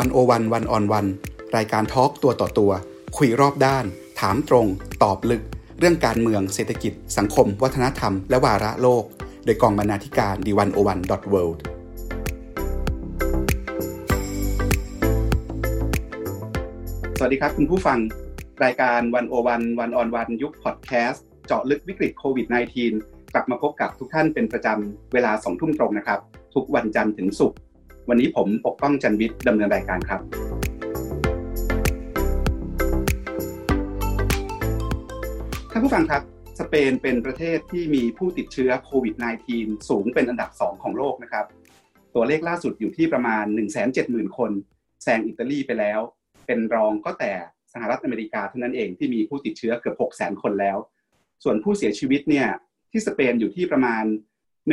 วันโอวันวันออนวันรายการทอล์กตัวต่อตัว คุยรอบด้าน ถามตรง ตอบลึก เรื่องการเมืองเศรษฐกิจ สังคม วัฒนธรรม และวาระโลก โดยกองบรรณาธิการดีวันโอวันดอทเวิลด์สวัสดีครับคุณผู้ฟังรายการวันโอวันวันออนวันยุคพอดแคสต์เจาะลึกวิกฤตโควิด -19 กลับมาพบกับทุกท่านเป็นประจำเวลาสองทุ่มตรงนะครับ ทุกวันจันทร์ถึงศุกร์ วันนี้ผมปกป้องจันวิทย์ดำเนินรายการครับ ท่านผู้ฟังครับ สเปนเป็นประเทศที่มีผู้ติดเชื้อโควิด -19 สูงเป็นอันดับ 2 ของโลกนะครับ ตัวเลขล่าสุดอยู่ที่ประมาณ 170,000 คนแซงอิตาลีไปแล้ว เป็นรองก็แต่สหรัฐอเมริกาเท่านั้นเองที่มีผู้ติดเชื้อเกือบ600,000 คนแล้ว ส่วนผู้เสียชีวิตเนี่ยที่สเปนอยู่ที่ประมาณ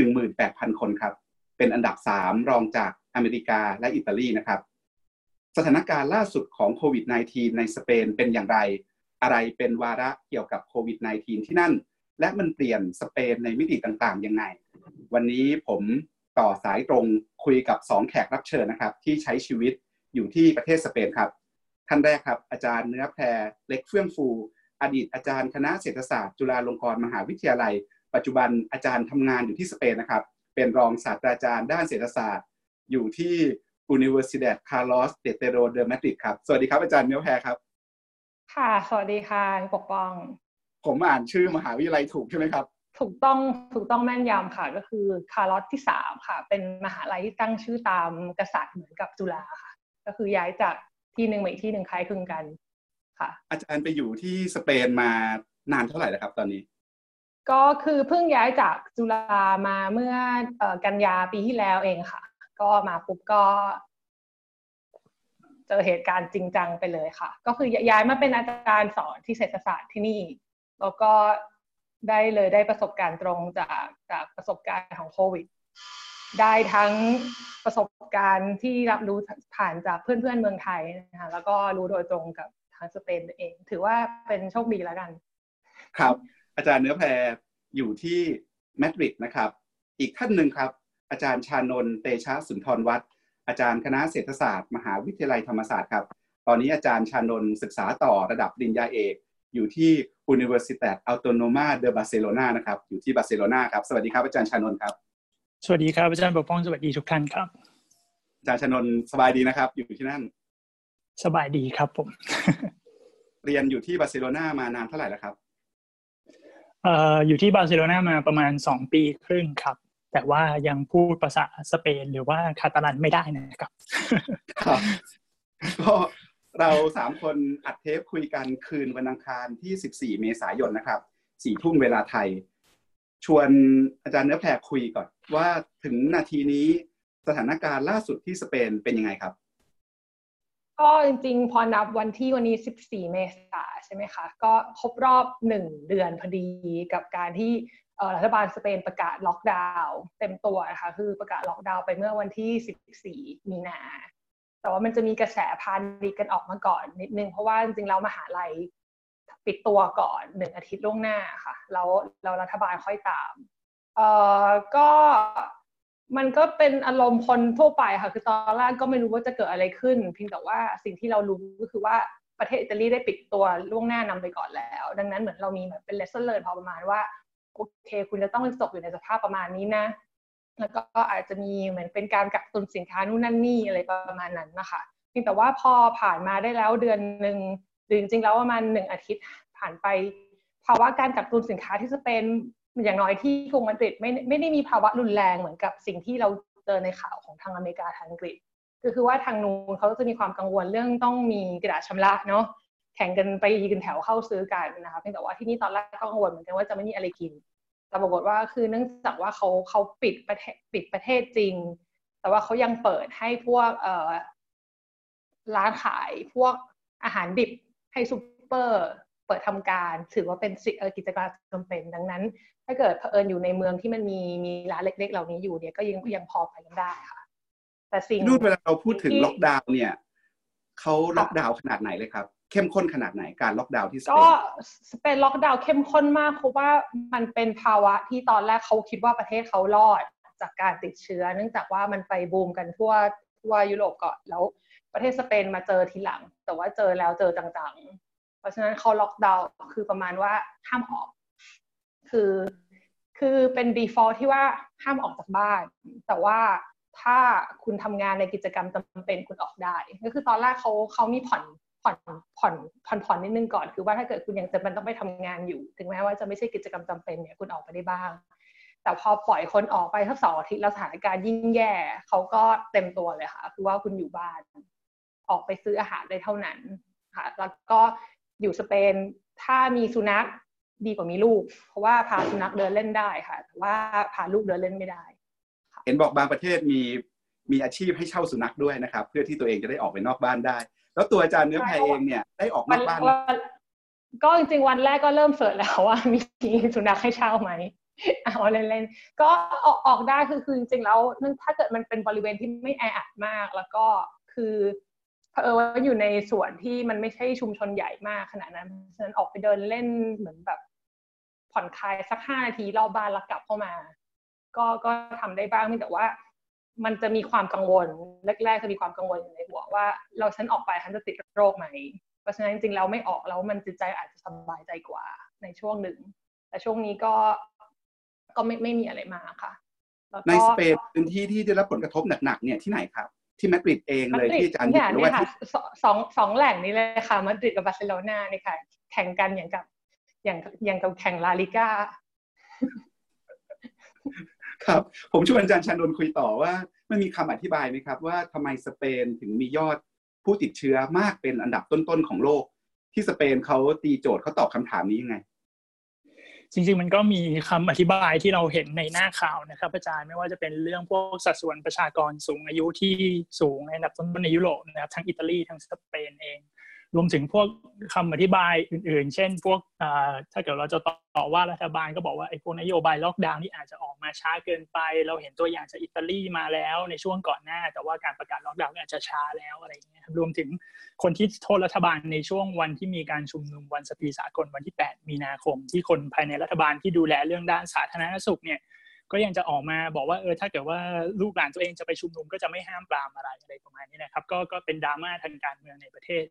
18,000 คนครับ เป็นอันดับ 3 รองจาก อเมริกาและอิตาลีนะครับ สถานการณ์ล่าสุดของโควิด -19 ในสเปนเป็นอย่างไร อะไรเป็นวาระเกี่ยวกับโควิด -19 ที่นั่น และมันเปลี่ยนสเปนในมิติต่างๆยังไง วันนี้ผมต่อสายตรงคุยกับ 2 แขกรับเชิญนะครับ ที่ใช้ชีวิตอยู่ที่ประเทศสเปนครับ ท่านแรกครับ อาจารย์เนื้อแพรเล็กเฟื่องฟู อดีตอาจารย์คณะเศรษฐศาสตร์จุฬาลงกรณ์มหาวิทยาลัย ปัจจุบันอาจารย์ทำงานอยู่ที่สเปนนะครับ เป็นรองศาสตราจารย์ด้านเศรษฐศาสตร์ อยู่ที่ Universidad Carlos de Tero de Madrid ครับ สวัสดีครับอาจารย์เนื้อแพรครับ ค่ะ สวัสดีค่ะปกป้อง ผมอ่านชื่อมหาวิทยาลัยถูกใช่ไหมครับ ถูกต้องถูกต้องแม่นยำค่ะ ก็คือคาร์ลอสที่สามค่ะ เป็นมหาลัยที่ตั้งชื่อตามกษัตริย์เหมือนกับจุฬาค่ะ ก็คือย้ายจากที่หนึ่งไปอีกที่หนึ่งคล้ายคลึงกันค่ะ อาจารย์ไปอยู่ที่สเปนมานานเท่าไหร่แล้วครับ ตอนนี้ก็คือเพิ่งย้ายจากจุฬามาเมื่ออกันยาปีที่แล้วเองค่ะ ก็มาปุ๊บก็ เจอเหตุการณ์จริงจังไปเลยค่ะ ก็คือย้ายมาเป็นอาจารย์สอนที่เศรษฐศาสตร์ที่นี่ แล้วก็ได้เลยได้ประสบการณ์ตรงจากจากประสบการณ์ของโควิดได้ทั้งประสบการณ์ที่รับรู้ผ่านจากเพื่อนๆเมืองไทยนะคะแล้วก็รู้โดยตรงกับทางสเปนเอง ถือว่าเป็นโชคดีแล้วกัน ครับ อาจารย์เนื้อแพรอยู่ที่มาดริดนะครับ อีกท่านหนึ่งครับ อาจารย์ชานนท์เตชะสุนทรวัฒน์อาจารย์คณะเศรษฐศาสตร์ มหาวิทยาลัยธรรมศาสตร์ครับ ตอนนี้อาจารย์ชานนท์ศึกษาต่อระดับปริญญาเอก อยู่ที่ Universitat Autonoma de Barcelona นะครับ อยู่ที่บาร์เซโลนาครับ สวัสดีครับอาจารย์ชานนท์ครับ สวัสดีครับอาจารย์ปกป้องสวัสดีทุกท่านครับ อาจารย์ชานนท์สบายดีนะครับ อยู่ที่นั่น สบายดีครับผม เรียนอยู่ที่บาร์เซโลนามานานเท่าไหร่แล้วครับเอ่ออยู่ที่บาร์เซโลนามาประมาณสองปีครึ่งครับ แต่ว่ายังพูดภาษาสเปนหรือว่าคาตาลันไม่ได้นะครับครับก็เราสามคนอัดเทปคุยกันคืนวันอังคารที่ 14 เมษายนนะครับสี่ทุ่มเวลาไทย ชวนอาจารย์เนื้อแพรคุยก่อน ว่าถึงนาทีนี้สถานการณ์ล่าสุดที่สเปนเป็นยังไงครับ ก็จริงๆ พอนับวันที่วันนี้ 14 เมษาใช่ไหมคะ ก็ครบรอบหนึ่งเดือนพอดีกับการที่ รัฐบาลสเปนประกาศล็อกดาวน์เต็มตัวนะคะคือประกาศล็อกดาวน์ไปเมื่อวันที่ 14 มีนา แต่ว่ามันจะมีกระแสพานิกกันออกมาก่อนนิดนึง เพราะว่าจริงๆแล้วมหาลัยปิดตัวก่อนหนึ่งอาทิตย์ล่วงหน้าค่ะแล้วเรารัฐบาลค่อยตามเอ่อก็มันก็เป็นอารมณ์คนทั่วไปค่ะ คือตอนแรกก็ไม่รู้ว่าจะเกิดอะไรขึ้น เพียงแต่ว่าสิ่งที่เรารู้ก็คือว่าประเทศอิตาลีได้ปิดตัวล่วงหน้านำไปก่อนแล้ว ดังนั้นเหมือนเรามีแบบเป็น lesson learn พอประมาณว่า โอเค คุณจะต้องตกอยู่ในสภาพประมาณนี้นะ แล้วก็อาจจะมีเหมือนเป็นการกักตุนสินค้านู่นนั่นนี่อะไรประมาณนั้นนะคะเพียงแต่ว่าพอผ่านมาได้แล้วเดือนหนึ่งหรือจริงๆแล้วประมาณหนึ่งอาทิตย์ผ่านไป ภาวะการกักตุนสินค้าที่จะเป็นอย่างน้อยที่กรุงมาดริดไม่ไม่ได้มีภาวะรุนแรงเหมือนกับสิ่งที่เราเจอในข่าวของทางอเมริกาทางอังกฤษก็คือว่าทางนู้นเขาจะมีความกังวลเรื่องต้องมีกระดาษชำระเนาะ แข่งกันไปยืนแถวเข้าซื้อกันนะคะเพียงแต่ว่าที่นี่ตอนแรกก็กังวลเหมือนกันว่าจะไม่มีอะไรกิน แต่ปรากฏว่าคือเนื่องจากว่าเขาเขาปิดประเทศปิดประเทศจริง แต่ว่าเขายังเปิดให้พวกเอ่อร้านขายพวกอาหารดิบให้ซูเปอร์เปิดทำการถือว่าเป็นกิจการจำเป็นดังนั้น ถ้าเกิดเผอิญอยู่ในเมืองที่มันมีมีร้านเล็ก ๆ เหล่านี้อยู่เนี่ยก็ยังยังพอไปกันได้ค่ะ แต่สิ่งนู่นเวลาเราพูดถึงล็อกดาวน์เนี่ยเขาล็อกดาวน์ขนาดไหนเลยครับ เข้มข้นขนาดไหนการล็อกดาวน์ที่สเปนก็สเปนล็อกดาวน์เข้มข้นมากเพราะว่ามันเป็นภาวะที่ตอนแรกเขาคิดว่าประเทศเขารอดจากการติดเชื้อ เนื่องจากว่ามันไปบูมกันทั่วทั่วยุโรปก่อนแล้วประเทศสเปนมาเจอทีหลัง แต่ว่าเจอแล้วเจอจังๆ เพราะฉะนั้นเขาล็อกดาวน์คือประมาณว่าห้ามออก คือคือเป็น default ที่ว่าห้ามออกจากบ้าน แต่ว่าถ้าคุณทำงานในกิจกรรมจำเป็นคุณออกได้ ก็คือตอนแรกเขาเขามีผ่อน ผ่อนผ่อนผ่อนผ่อนนิดนึงก่อนคือว่าถ้าเกิดคุณยังจำเป็นต้องไปทำงานอยู่ ถึงแม้ว่าจะไม่ใช่กิจกรรมจำเป็นเนี่ยคุณออกไปได้บ้าง แต่พอปล่อยคนออกไปทั้งสองอาทิตย์แล้วสถานการณ์ยิ่งแย่เขาก็เต็มตัวเลยค่ะ คือว่าคุณอยู่บ้าน ออกไปซื้ออาหารได้เท่านั้นค่ะ แล้วก็อยู่สเปนถ้ามีสุนัขดีกว่ามีลูก เพราะว่าพาสุนัขเดินเล่นได้ค่ะ แต่ว่าพาลูกเดินเล่นไม่ได้เห็นบอกบางประเทศมีมีอาชีพให้เช่าสุนัขด้วยนะครับ เพื่อที่ตัวเองจะได้ออกไปนอกบ้านได้ แล้วตัวอาจารย์เนื้อแพรเองเนี่ยได้ออกนอกบ้านก็จริงๆวันแรกก็เริ่มเสิร์ชแล้วว่ามีสุนัขให้เช่าไหมเอาเล่นๆก็ออกออกได้คือคือจริงๆแล้วถ้าเกิดมันเป็นบริเวณที่ไม่แออัดมาก แล้วก็คือเผอิญว่าอยู่ในส่วนที่มันไม่ใช่ชุมชนใหญ่มากขนาดนั้นฉะนั้นออกไปเดินเล่นเหมือนแบบผ่อนคลายสักห้านาทีรอบบ้านแล้วกลับเข้ามา ก็ก็ทำได้บ้างแต่ว่า มันจะมีความกังวลแรกๆจะมีความกังวลอยู่ในหัวว่า เราฉันออกไปฉันจะติดโรคไหมเพราะฉะนั้นจริงๆเราไม่ออกแล้วมันจิตใจอาจจะสบายใจกว่าในช่วงหนึ่ง แต่ช่วงนี้ก็ก็ไม่ไม่มีอะไรมาค่ะในสเปนพื้นที่ที่ได้รับผลกระทบหนักๆเนี่ยที่ไหนครับ ที่มาดริดเองเลยที่อาจารย์เห็นว่าสองสองแหล่งนี้เลยค่ะมาดริดกับบาร์เซโลนาเนี่ยค่ะ แข่งกันอย่างกับอย่างอย่างกับแข่งลาลิก้า ครับ ผมชวนอาจารย์ชันนนคุยต่อว่ามันมีคำอธิบายไหมครับ ว่าทำไมสเปนถึงมียอดผู้ติดเชื้อมากเป็นอันดับต้นๆของโลก ที่สเปนเขาตีโจทย์เขาตอบคำถามนี้ยังไงจริงๆมันก็มีคำอธิบายที่เราเห็นในหน้าข่าวนะครับอาจารย์ไม่ว่าจะเป็นเรื่องพวกสัดส่วนประชากรสูงอายุที่สูงในอันดับต้นๆในยุโรปนะครับทั้งอิตาลีทั้งสเปนเอง รวมถึงพวกคำอธิบายอื่น ๆ เช่น พวกถ้าเกิดเราจะต่อว่ารัฐบาลก็บอกว่าไอ้พวกนโยบายล็อกดาวน์ที่อาจจะออกมาช้าเกินไป เราเห็นตัวอย่างจากอิตาลีมาแล้วในช่วงก่อนหน้า แต่ว่าการประกาศล็อกดาวน์อาจจะช้าแล้วอะไรอย่างเงี้ยรวมถึงคนที่โทษรัฐบาลในช่วงวันที่มีการชุมนุมวันสตรีสากลวันที่ 8 มีนาคม ที่คนภายในรัฐบาลที่ดูแลเรื่องด้านสาธารณสุขเนี่ยก็ยังจะออกมาบอกว่าเออถ้าเกิดว่าลูกหลานตัวเองจะไปชุมนุมก็จะไม่ห้ามปรามอะไรอะไรประมาณนี้นะครับ ก็ก็เป็นดราม่าทางการเมืองในประเทศ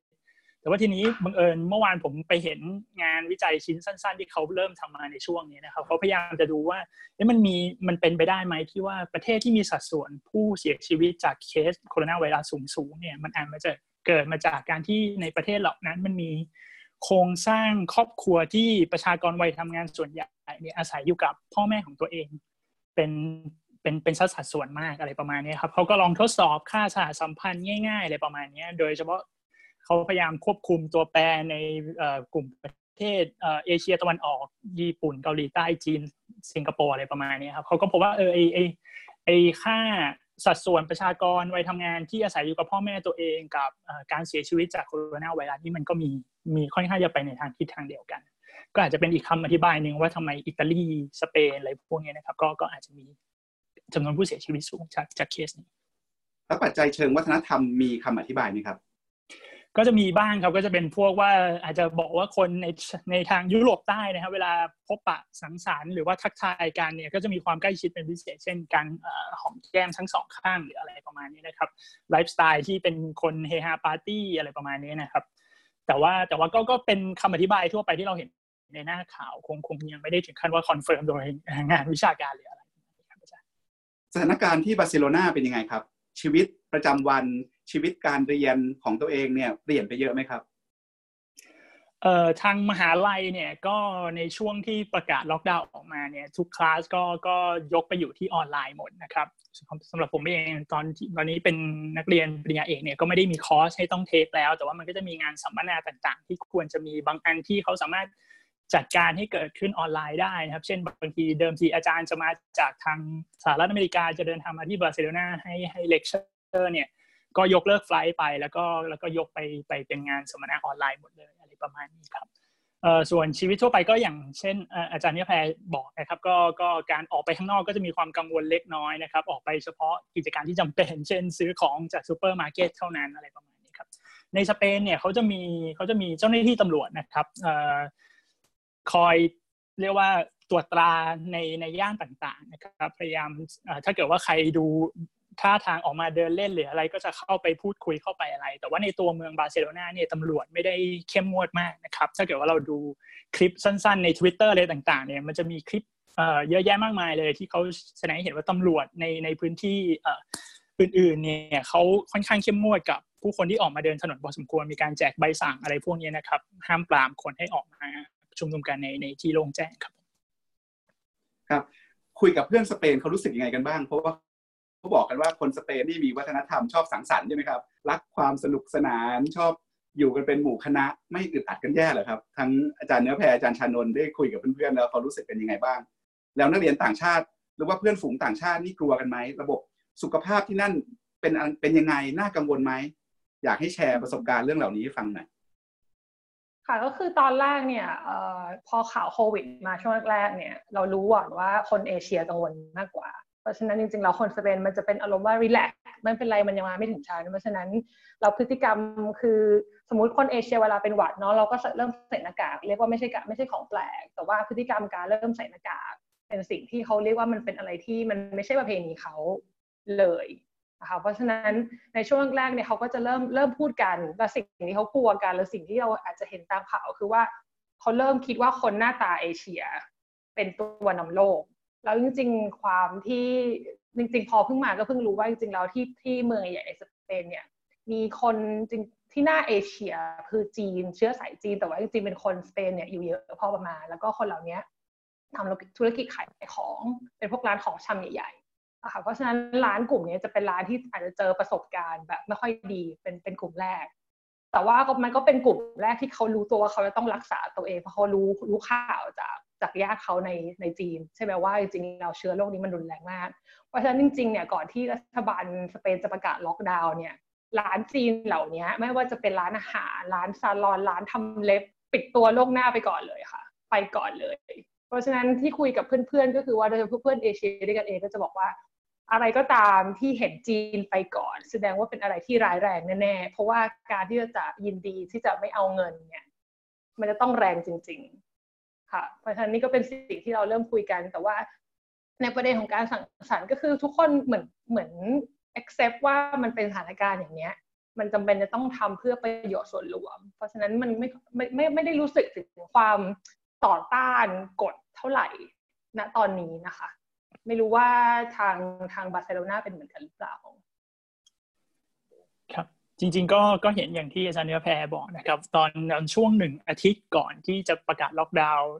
แต่ว่าทีนี้บังเอิญเมื่อวานผมไปเห็นงานวิจัยชิ้นสั้น ๆ ที่เขาเริ่มทำมาในช่วงนี้นะครับเขาพยายามจะดูว่าเอ๊ะมันมีมันเป็นไปได้ไหมที่ว่าประเทศที่มีสัดส่วนผู้เสียชีวิตจากเคสโคโรนาไวรัสสูงๆเนี่ยมันอาจจะเกิดมาจากการที่ในประเทศเหล่านั้นมันมีโครงสร้างครอบครัวที่ประชากรวัยทำงานส่วนใหญ่เนี่ยอาศัยอยู่กับพ่อแม่ของตัวเอง เป็นเป็นเป็นสัดส่วนมากอะไรประมาณนี้ครับเขาก็ลองทดสอบค่าสหสัมพันธ์ง่าย ๆ อะไรประมาณนี้โดยเฉพาะ เขาพยายามควบคุมตัวแปรในกลุ่มประเทศเอเชียตะวันออก ญี่ปุ่นเกาหลีใต้จีน สิงคโปร์อะไรประมาณนี้ครับเขาก็พบว่าเออไอไอไอค่าสัดส่วนประชากรวัยทำงานที่อาศัยอยู่กับพ่อแม่ตัวเองกับการเสียชีวิตจากโคโรนาไวรัสนี่มันก็มีมีค่อนข้างจะไปในทางทิศทางเดียวกัน ก็อาจจะเป็นอีกคำอธิบายหนึ่งว่าทำไมอิตาลีสเปนอะไรพวกนี้นะครับ ก็ก็อาจจะมีจำนวนผู้เสียชีวิตสูงจากจากเคสนี้แล้วปัจจัยเชิงวัฒนธรรมมีคำอธิบายไหมครับ ก็จะมีบ้างครับก็จะเป็นพวกว่าอาจจะบอกว่าคนในในทางยุโรปใต้นะครับเวลาพบปะสังสรรค์หรือว่าทักทายกันเนี่ยก็จะมีความใกล้ชิดเป็นพิเศษ เช่นการหอมแก้มทั้งสองข้างหรืออะไรประมาณนี้นะครับไลฟ์สไตล์ที่เป็นคนเฮฮาปาร์ตี้อะไรประมาณนี้นะครับ แต่ว่าแต่ว่าก็ก็เป็นคำอธิบายทั่วไปที่เราเห็นในหน้าข่าวคงคงยังไม่ได้ถึงขั้นว่า confirm โดยงานวิชาการหรืออะไรสถานการณ์ที่บาร์เซโลนาเป็นยังไงครับ ชีวิตประจำวันชีวิตการเรียนของตัวเองเนี่ยเปลี่ยนไปเยอะไหมครับเอ่อทางมหาลัยเนี่ยก็ในช่วงที่ประกาศล็อกดาวน์ออกมาเนี่ยทุกคลาสก็ก็ยกไปอยู่ที่ออนไลน์หมดนะครับสำหรับผมเองตอนตอนนี้เป็นนักเรียนปริญญาเอกเนี่ยก็ไม่ได้มีคอร์สให้ต้องเทคแล้ว แต่ว่ามันก็จะมีงานสัมมนาต่างๆ ที่ควรจะมีบางอันที่เขาสามารถ จัดการให้เกิดขึ้นออนไลน์ได้นะครับ เช่นบางทีเดิมทีอาจารย์จะมาจากทางสหรัฐอเมริกาจะเดินทางมาที่บาร์เซโลนาให้ให้เลคเชอร์เนี่ยก็ยกเลิก flight ไปแล้วก็แล้วก็ยกไปไปเป็นงานสัมมนาออนไลน์หมดเลยอะไรประมาณนี้ครับส่วนชีวิตทั่วไปก็อย่างเช่น อาจารย์เนื้อแพรบอกนะครับก็ก็การออกไปข้างนอกก็จะมีความกังวลเล็กน้อยนะครับ ออกไปเฉพาะกิจการที่จำเป็น เช่น ซื้อของจากซูเปอร์มาร์เก็ตเท่านั้นอะไรประมาณนี้ครับในสเปนเนี่ยเขาจะมีเขาจะมีเจ้าหน้าที่ตำรวจนะครับ คอยเรียกว่าตรวจตราในในย่านต่างๆนะครับ พยายามถ้าเกิดว่าใครดูท่าทางออกมาเดินเล่นหรืออะไรก็จะเข้าไปพูดคุยเข้าไปอะไร แต่ว่าในตัวเมืองบาร์เซโลนาเนี่ยตำรวจไม่ได้เข้มงวดมากนะครับ ถ้าเกิดว่าเราดูคลิปสั้นๆใน Twitter อะไรต่างๆเนี่ยมันจะมีคลิปเยอะแยะมากมายเลยที่เขาแสดงให้เห็นว่าตำรวจในในพื้นที่อื่นๆเนี่ยเขาค่อนข้างเข้มงวดกับผู้คนที่ออกมาเดินถนนพอสมควรมีการแจกใบสั่งอะไรพวกนี้นะครับ ห้ามปรามคนให้ออกมา ชุมนุมกันในในที่โล่งแจ้งครับครับคุยกับเพื่อนสเปนเขารู้สึกยังไงกันบ้าง เพราะว่าเขาบอกกันว่าคนสเปนนี่มีวัฒนธรรมชอบสังสรรค์ใช่ไหมครับ รักความสนุกสนานชอบอยู่กันเป็นหมู่คณะไม่อึดอัดกันแย่เหรอครับ ทั้งอาจารย์เนื้อแพรอาจารย์ชานนท์ได้คุยกับเพื่อนๆแล้วเขารู้สึกเป็นยังไงบ้าง แล้วนักเรียนต่างชาติ หรือว่าเพื่อนฝูงต่างชาตินี่กลัวกันไหมระบบสุขภาพที่นั่นเป็นเป็นยังไงน่ากังวลไหมอยากให้แชร์ประสบการณ์เรื่องเหล่านี้ให้ฟังหน่อย ค่ะก็คือตอนแรกเนี่ยอพอข่าวโควิดมาช่วงแรกเนี่ยเรารู้ก่อนว่าคนเอเชียกังวลมากกว่า เพราะฉะนั้นจริงๆเราคนสเปนมันจะเป็นอารมณ์ว่ารีแลกซ์ไม่เป็นไรมันยังมาไม่ถึงชั้นเพราะฉะนั้นเราพฤติกรรมคือสมมติคนเอเชียเวลาเป็นหวัดเนาะเราก็เริ่มใส่หน้ากากเรียกว่าไม่ใช่ไม่ใช่ของแปลก แต่ว่าพฤติกรรมการเริ่มใส่หน้ากากเป็นสิ่งที่เขาเรียกว่ามันเป็นอะไรที่มันไม่ใช่ประเพณีเขาเลย นะคะเพราะฉะนั้นในช่วงแรกเนี่ยเขาก็จะเริ่มเริ่มพูดกันและสิ่งที่เขากลัวกันและสิ่งที่เราอาจจะเห็นตามข่าวคือว่าเขาเริ่มคิดว่าคนหน้าตาเอเชีย เป็นตัวนำโลก แล้วจริง ๆ ความที่จริง ๆ พอเพิ่งมาก็เพิ่งรู้ว่าจริงๆแล้วที่ที่เมืองใหญ่สเปนเนี่ยมีคนจริงที่หน้าเอเชียคือจีนเชื้อสายจีนแต่ว่าจริงๆเป็นคนสเปนเนี่ยอยู่เยอะพอประมาณ แล้วก็คนเหล่านี้ทำธุรกิจขายของเป็นพวกร้านของชำใหญ่ ค่ะเพราะฉะนั้นร้านกลุ่มนี้จะเป็นร้านที่อาจจะเจอประสบการณ์แบบไม่ค่อยดีเป็นเป็นกลุ่มแรก แต่ว่ามันก็เป็นกลุ่มแรกที่เขารู้ตัวว่าเขาจะต้องรักษาตัวเองเพราะเขารู้รู้ข่าวจากจากญาติเขาในในจีน ใช่ไหมว่าจริงๆเราเชื้อโรคนี้มันรุนแรงมาก เพราะฉะนั้นจริงๆเนี่ยก่อนที่รัฐบาลสเปนจะประกาศล็อกดาวน์เนี่ยร้านจีนเหล่านี้ไม่ว่าจะเป็นร้านอาหารร้านซาลอนร้านทำเล็บปิดตัวโลกหน้าไปก่อนเลยค่ะ ไปก่อนเลย เพราะฉะนั้นที่คุยกับเพื่อนๆก็คือว่าโดยเฉพาะเพื่อนเอเชียด้วยกันเองก็จะบอกว่า อะไรก็ตามที่เห็นจีนไปก่อน แสดงว่าเป็นอะไรที่ร้ายแรงแน่ๆ เพราะว่าการที่จะยินดีที่จะไม่เอาเงินเนี่ยมันจะต้องแรงจริง ๆ ค่ะ เพราะฉะนั้นนี่ก็เป็นสิ่งที่เราเริ่มคุยกัน แต่ว่าในประเด็นของการสั่งสรรค์ก็คือทุกคนเหมือนเหมือน accept ว่ามันเป็นสถานการณ์อย่างเนี้ย มันจำเป็นจะต้องทำเพื่อประโยชน์ส่วนรวม เพราะฉะนั้นมันไม่ไม่ไม่ไม่ได้รู้สึกถึงความต่อต้านกฎเท่าไหร่ณตอนนี้นะคะ ไม่รู้ว่าทางทางบาร์เซโลนาเป็นเหมือนกันหรือเปล่าครับ จริง ๆ ก็ก็เห็นอย่างที่อาจารย์เนื้อแพรบอกนะครับ ตอนช่วงหนึ่งอาทิตย์ก่อนที่จะประกาศล็อกดาวน์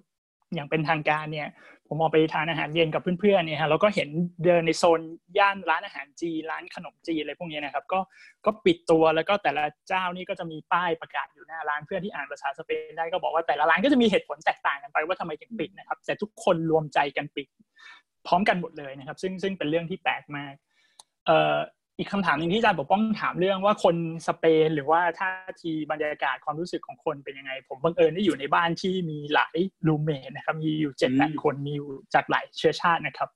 อย่างเป็นทางการเนี่ย ผมออกไปทานอาหารเย็นกับเพื่อนๆเนี่ยฮะแล้วก็เห็นเดินในโซนย่านร้านอาหารจีร้านขนมจีอะไรพวกนี้นะครับ ก็ก็ปิดตัวแล้วก็แต่ละเจ้านี่ก็จะมีป้ายประกาศอยู่หน้าร้านเพื่อนที่อ่านภาษาสเปนได้ก็บอกว่าแต่ละร้านก็จะมีเหตุผลแตกต่างกันไปว่าทำไมถึงปิดนะครับ แต่ทุกคนรวมใจกันปิด พร้อมกันหมดเลยนะครับ ซึ่งซึ่งเป็นเรื่องที่แปลกมากเอ่ออีกคำถามหนึ่งที่อาจารย์ปกป้องถามเรื่องว่าคนสเปนหรือว่าท่าทีบรรยากาศความรู้สึกของคนเป็นยังไง ผมบังเอิญได้อยู่ในบ้านที่มีหลายรูเมทนะครับ มีอยู่เจ็ดแปดคนมีอยู่จากหลายเชื้อชาตินะครับ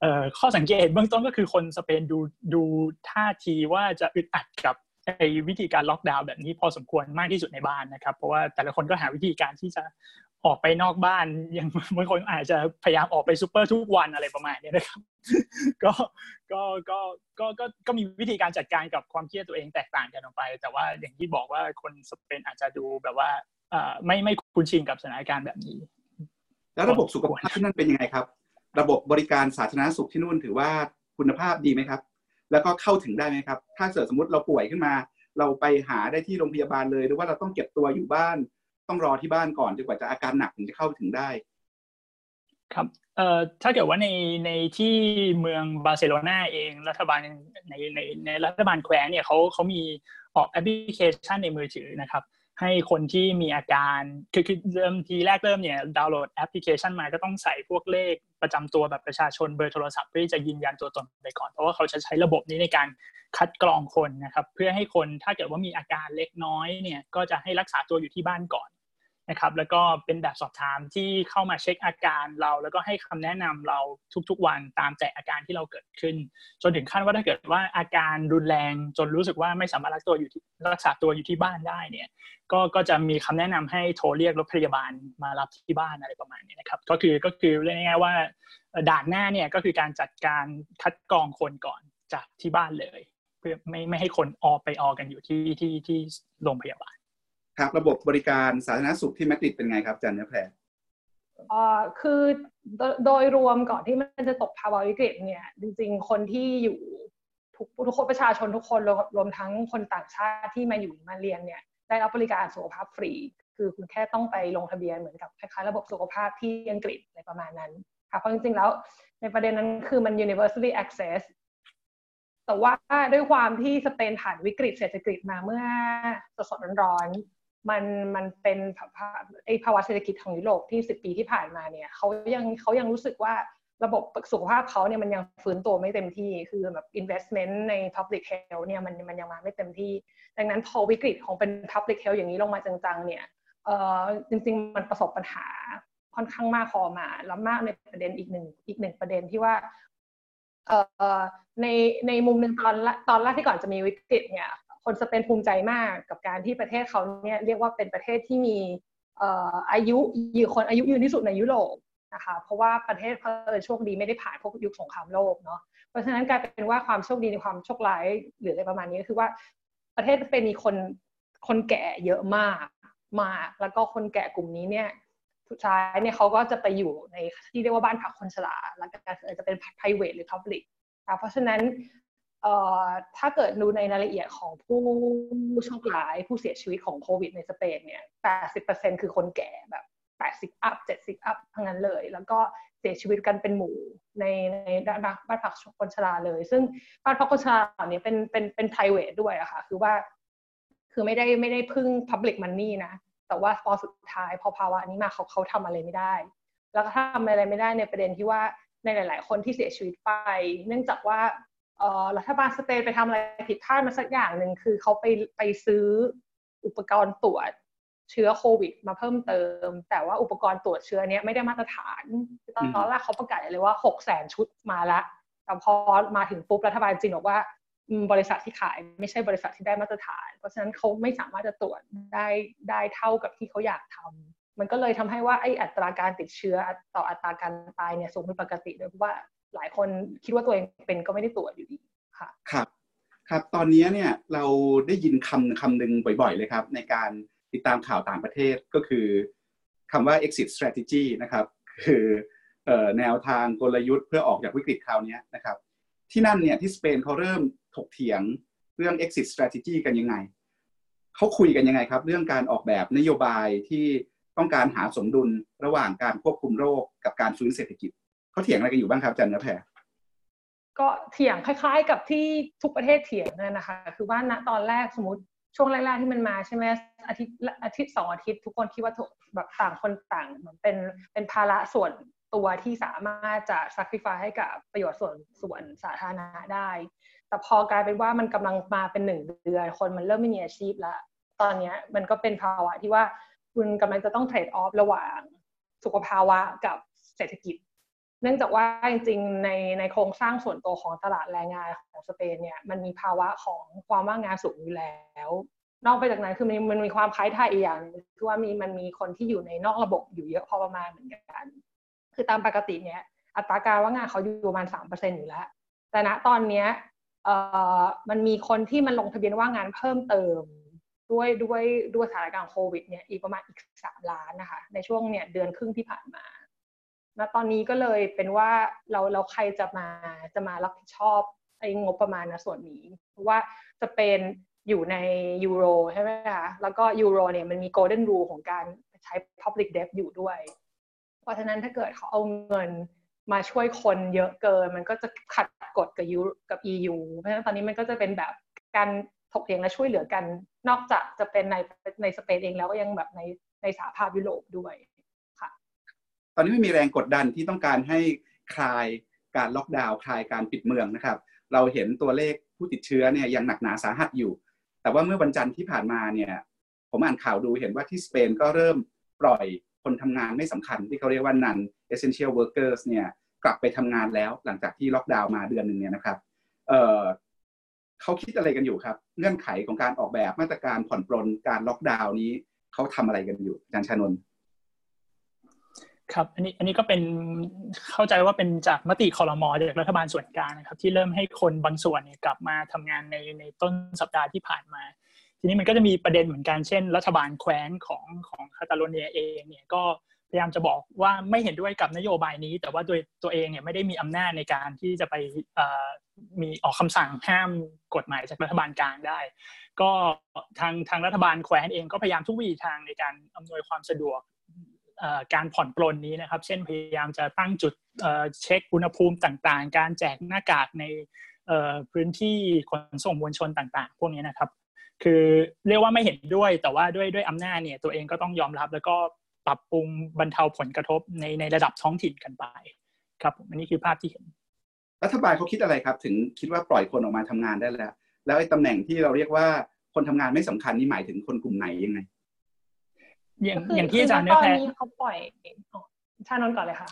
เอ่อข้อสังเกตเบื้องต้นก็คือคนสเปนดูดูท่าทีว่าจะอึดอัดกับไอ้วิธีการล็อกดาวน์แบบนี้พอสมควรมากที่สุดในบ้านนะครับ เพราะว่าแต่ละคนก็หาวิธีการที่จะ ออกไปนอกบ้านยังบางคนอาจจะพยายามออกไปซูเปอร์ทุกวันอะไรประมาณนี้นะครับ ก็ก็ก็ก็ก็ก็มีวิธีการจัดการกับความเครียดตัวเองแตกต่างกันออกไป แต่ว่าอย่างที่บอกว่าคนสเปนอาจจะดูแบบว่าไม่ไม่คุ้นชินกับสถานการณ์แบบนี้ แล้วระบบสุขภาพที่นั่นเป็นยังไงครับ ระบบบริการสาธารณสุขที่นู่นถือว่าคุณภาพดีไหมครับ แล้วก็เข้าถึงได้ไหมครับ ถ้าเกิดสมมติเราป่วยขึ้นมา เราไปหาได้ที่โรงพยาบาลเลย หรือว่าเราต้องเก็บตัวอยู่บ้าน ต้องรอที่บ้านก่อนจนกว่าจะอาการหนักถึงจะเข้าถึงได้ ครับเอ่อถ้าเกิดว่าในในที่เมืองบาร์เซโลนาเองรัฐบาลในในในรัฐบาลแคว้นเนี่ยเขาเขามีออกแอปพลิเคชันในมือถือนะครับ ให้คนที่มีอาการคือคือเริ่มทีแรกเริ่มเนี่ยดาวน์โหลดแอปพลิเคชันมาก็ต้องใส่พวกเลขประจำตัวแบบประชาชนเบอร์โทรศัพท์เพื่อจะยืนยันตัวตนไปก่อน เพราะว่าเขาจะใช้ระบบนี้ในการคัดกรองคนนะครับ เพื่อให้คนถ้าเกิดว่ามีอาการเล็กน้อยเนี่ยก็จะให้รักษาตัวอยู่ที่บ้านก่อน นะครับแล้วก็เป็นแบบสอบถามที่เข้ามาเช็คอาการเรา แล้วก็ให้คำแนะนำเราทุกๆวันตามแต่อาการที่เราเกิดขึ้น จนถึงขั้นว่าถ้าเกิดว่าอาการรุนแรงจนรู้สึกว่าไม่สามารถรักตัวอยู่รักษาตัวอยู่ที่บ้านได้เนี่ยก็ก็จะมีคำแนะนำให้โทรเรียกรถพยาบาลมารับที่บ้านอะไรประมาณนี้นะครับก็คือก็คือเรียกง่ายๆว่าด่านหน้าเนี่ยก็คือการจัดการคัดกรองคนก่อนจากที่บ้านเลย เพื่อไม่ไม่ให้คนออกไปออกกันอยู่ที่ที่ที่โรงพยาบาล ครับระบบบริการสาธารณสุขที่มาดริดเป็นไงครับอาจารย์เนื้อแพรอ่อคือโดยรวมก่อนที่มันจะตกภาวะวิกฤตเนี่ย จริง ๆ คนที่อยู่ทุกทุกคนประชาชนทุกคนรวมทั้งคนต่างชาติที่มาอยู่มาเรียนเนี่ย ได้รับบริการสุขภาพฟรี คือคุณแค่ต้องไปลงทะเบียนเหมือนกับคล้ายๆระบบสุขภาพที่อังกฤษอะไรประมาณนั้นค่ะเพราะจริงๆแล้วในประเด็นนั้นคือมัน universally access แต่ว่าด้วยความที่สเปนผ่านวิกฤตเศรษฐกิจมาเมื่อสดๆร้อนๆ มันมันเป็นไอภาวะเศรษฐกิจของยุโรปที่สิบปีที่ผ่านมาเนี่ยเขายังเขายังรู้สึกว่าระบบสุขภาพเขาเนี่ยมันยังฟื้นตัวไม่เต็มที่ คือแบบ investment ใน public health เนี่ยมันมันยังมาไม่เต็มที่ ดังนั้นพอวิกฤตของเป็น public health อย่างนี้ลงมาจังๆ เนี่ยเออจริงๆ มันประสบปัญหาค่อนข้างมากพอมา แล้วมากในประเด็นอีกหนึ่งอีกหนึ่งประเด็นที่ว่าเออในในมุมหนึ่งตอนตอนแรกที่ก่อนจะมีวิกฤตเนี่ย คนสเปนภูมิใจมากกับการที่ประเทศเขาเนี่ยเรียกว่าเป็นประเทศที่มีอายุยืนคนอายุยืนที่สุดในยุโรปนะคะเพราะว่าประเทศเขาเอโชคดีไม่ได้ผ่านพวกยุคสงครามโลกเนาะเพราะฉะนั้นกลายเป็นว่าความโชคดีในความโชคร้ายหรืออะไรประมาณนี้ก็คือว่าประเทศเป็นมีคนคนแก่เยอะมากมากแล้วก็คนแก่กลุ่มนี้เนี่ยสุดท้ายเนี่ยเขาก็จะไปอยู่ในที่เรียกว่าบ้านพักคนชราแล้วก็จะเป็น private หรือ public เพราะฉะนั้น ถ้าเกิดดูในรายละเอียดของผู้โชคร้ายผู้เสียชีวิตของโควิดในสเปนเนี่ย 80%คือคนแก่แบบ 80 อัพ 70 อัพทั้งนั้นเลย แล้วก็เสียชีวิตกันเป็นหมู่ในในบ้านพักคนชราเลย ซึ่งบ้านพักคนชราเหล่านี้เป็นเป็นเป็น private ด้วยอะค่ะ คือว่า คือไม่ได้ไม่ได้พึ่ง public money นะ แต่ว่าพอสุดท้ายพอภาวะนี้มาเขาเขาทำอะไรไม่ได้ แล้วก็ทำอะไรไม่ได้ในประเด็นที่ว่าในหลาย ๆ คนที่เสียชีวิตไป เนื่องจากว่า รัฐบาลสเปนไปทำอะไรผิดพลาดมาสักอย่างหนึ่งคือเขาไปไปซื้ออุปกรณ์ตรวจเชื้อโควิด มาเพิ่มเติม แต่ว่าอุปกรณ์ตรวจเชื้อเนี้ยไม่ได้มาตรฐานตอนแรกเขาประกาศเลยว่าหกแสนชุดมาละแต่พอมาถึงปุ๊บรัฐบาลจีนบอกว่าบริษัทที่ขายไม่ใช่บริษัทที่ได้มาตรฐาน เพราะฉะนั้นเขาไม่สามารถจะตรวจได้ได้เท่ากับที่เขาอยากทำมันก็เลยทำให้ว่าไอ้อัตราการติดเชื้อต่ออัตราการตายเนี่ยสูงเป็นปกติโดยเพราะว่า หลายคนคิดว่าตัวเองเป็นก็ไม่ได้ตรวจอยู่ดีค่ะครับครับ ตอนนี้เนี่ยเราได้ยินคำคำหนึ่งบ่อยๆเลยครับ ในการติดตามข่าวต่างประเทศก็คือคำว่า exit strategy นะครับ คือแนวทางกลยุทธ์เพื่อออกจากวิกฤตคราวนี้นะครับ ที่นั่นเนี่ยที่สเปนเขาเริ่มถกเถียงเรื่อง exit strategy กันยังไง เขาคุยกันยังไงครับ เรื่องการออกแบบนโยบายที่ต้องการหาสมดุลระหว่างการควบคุมโรคกับการฟื้นเศรษฐกิจ เขาเถียงอะไรกันอยู่บ้างครับจันนแพรก็เถียงคล้าย ๆ กับที่ทุกประเทศเถียงนั่นนะคะ คือว่าณตอนแรกสมมติช่วงแรกๆที่มันมาใช่ไหมอาทิตย์อาทิตย์สองอาทิตย์ทุกคนคิดว่าแบบต่างคนต่างเหมือนเป็นเป็นภาระส่วนตัวที่สามารถจะ sacrifice ให้กับประโยชน์ส่วนส่วนสาธารณะได้ แต่พอกลายเป็นว่ามันกำลังมาเป็นหนึ่งเดือน คนมันเริ่มไม่มีอาชีพล้วตอนนี้มันก็เป็นภาวะที่ว่าคุณกำลังจะต้องเทรดออฟระหว่างสุขภาวะกับเศรษฐกิจ เนื่องจากว่าจริงๆในในโครงสร้างส่วนตัวของตลาดแรงงานของสเปนเนี่ยมันมีภาวะของความว่างงานสูงอยู่แล้วนอกไปจากนั้นคือมันมันมีความคล้ายไทยอีกอย่างคือว่ามีมันมีคนที่อยู่ในนอกระบบอยู่เยอะพอประมาณเหมือนกัน คือตามปกติเนี่ยอัตราการว่างงานเขาอยู่ประมาณสามเปอร์เซ็นอยู่แล้ว แต่ณตอนเนี้ยเอ่อมันมีคนที่มันลงทะเบียนว่างงานเพิ่มเติม ด้วยด้วยด้วยสถานการณ์โควิดเนี่ยอีกประมาณอีกสามล้านนะคะในช่วงเนี่ยเดือนครึ่งที่ผ่านมา ณตอนนี้ก็เลยเป็นว่าเราเราใครจะมาจะมารับผิดชอบไอ้งบประมาณนะส่วนนี้ เพราะว่าจะเป็นอยู่ในยูโรใช่ไหมคะแล้วก็ยูโรเนี่ยมันมีโกลเด้นรูของการใช้ Public Debt อยู่ด้วย เพราะฉะนั้นถ้าเกิดเขาเอาเงินมาช่วยคนเยอะเกิน มันก็จะขัดกฎกับยูกับ EU เพราะฉะนั้นตอนนี้มันก็จะเป็นแบบการถกเถียงและช่วยเหลือกัน นอกจากจะเป็นในในสเปนเองแล้วก็ยังแบบในในสหภาพยุโรปด้วย ตอนนี้ไม่มีแรงกดดันที่ต้องการให้คลายการล็อกดาวน์คลายการปิดเมืองนะครับ เราเห็นตัวเลขผู้ติดเชื้อเนี่ยยังหนักหนาสาหัสอยู่ แต่ว่าเมื่อวันจันทร์ที่ผ่านมาเนี่ยผมอ่านข่าวดูเห็นว่าที่สเปนก็เริ่มปล่อยคนทำงานไม่สำคัญที่เขาเรียกว่านัน essential workers เนี่ยกลับไปทำงานแล้วหลังจากที่ล็อกดาวน์มาเดือนหนึ่งเนี่ยนะครับเเขาคิดอะไรกันอยู่ครับเงื่อนไขของการออกแบบมาตรการผ่อนปลนการล็อกดาวน์นี้เขาทำอะไรกันอยู่อาจารย์ชานนท์ ครับอันนี้อันนี้ก็เป็นเข้าใจว่าเป็นจากมติคอรมอจากรัฐบาลส่วนกลางนะครับ ที่เริ่มให้คนบางส่วนเนี่ยกลับมาทำงานในในต้นสัปดาห์ที่ผ่านมา ทีนี้มันก็จะมีประเด็นเหมือนกันเช่น รัฐบาลแคว้นของของคาตาโลเนียเองเนี่ยก็พยายามจะบอกว่าไม่เห็นด้วยกับนโยบายนี้ แต่ว่าโดยตัวเองเนี่ยไม่ได้มีอำนาจในการที่จะไปมีออกคำสั่งห้ามกฎหมายจากรัฐบาลกลางได้ ก็ทางทางรัฐบาลแคว้นเองก็พยายามทุกวิถีทางในการอำนวยความสะดวก การผ่อนปลนนี้นะครับ เช่นพยายามจะตั้งจุดเช็คอุณหภูมิต่างๆ การแจกหน้ากากในพื้นที่ขนส่งมวลชนต่าง ๆ พวกนี้นะครับ คือเรียกว่าไม่เห็นด้วยแต่ว่าด้วยด้วยอำนาจเนี่ยตัวเองก็ต้องยอมรับ แล้วก็ปรับปรุงบรรเทาผลกระทบในในระดับท้องถิ่นกันไป ครับอันนี้คือภาพที่เห็น รัฐบาลเขาคิดอะไรครับ ถึงคิดว่าปล่อยคนออกมาทำงานได้แล้ว แล้วไอ้ตำแหน่งที่เราเรียกว่าคนทำงานไม่สำคัญนี่หมายถึงคนกลุ่มไหนยังไง อย่างอย่างที่อาจารย์เนื้อแพ้เขาปล่อยชานนก่อนเลยค่ะ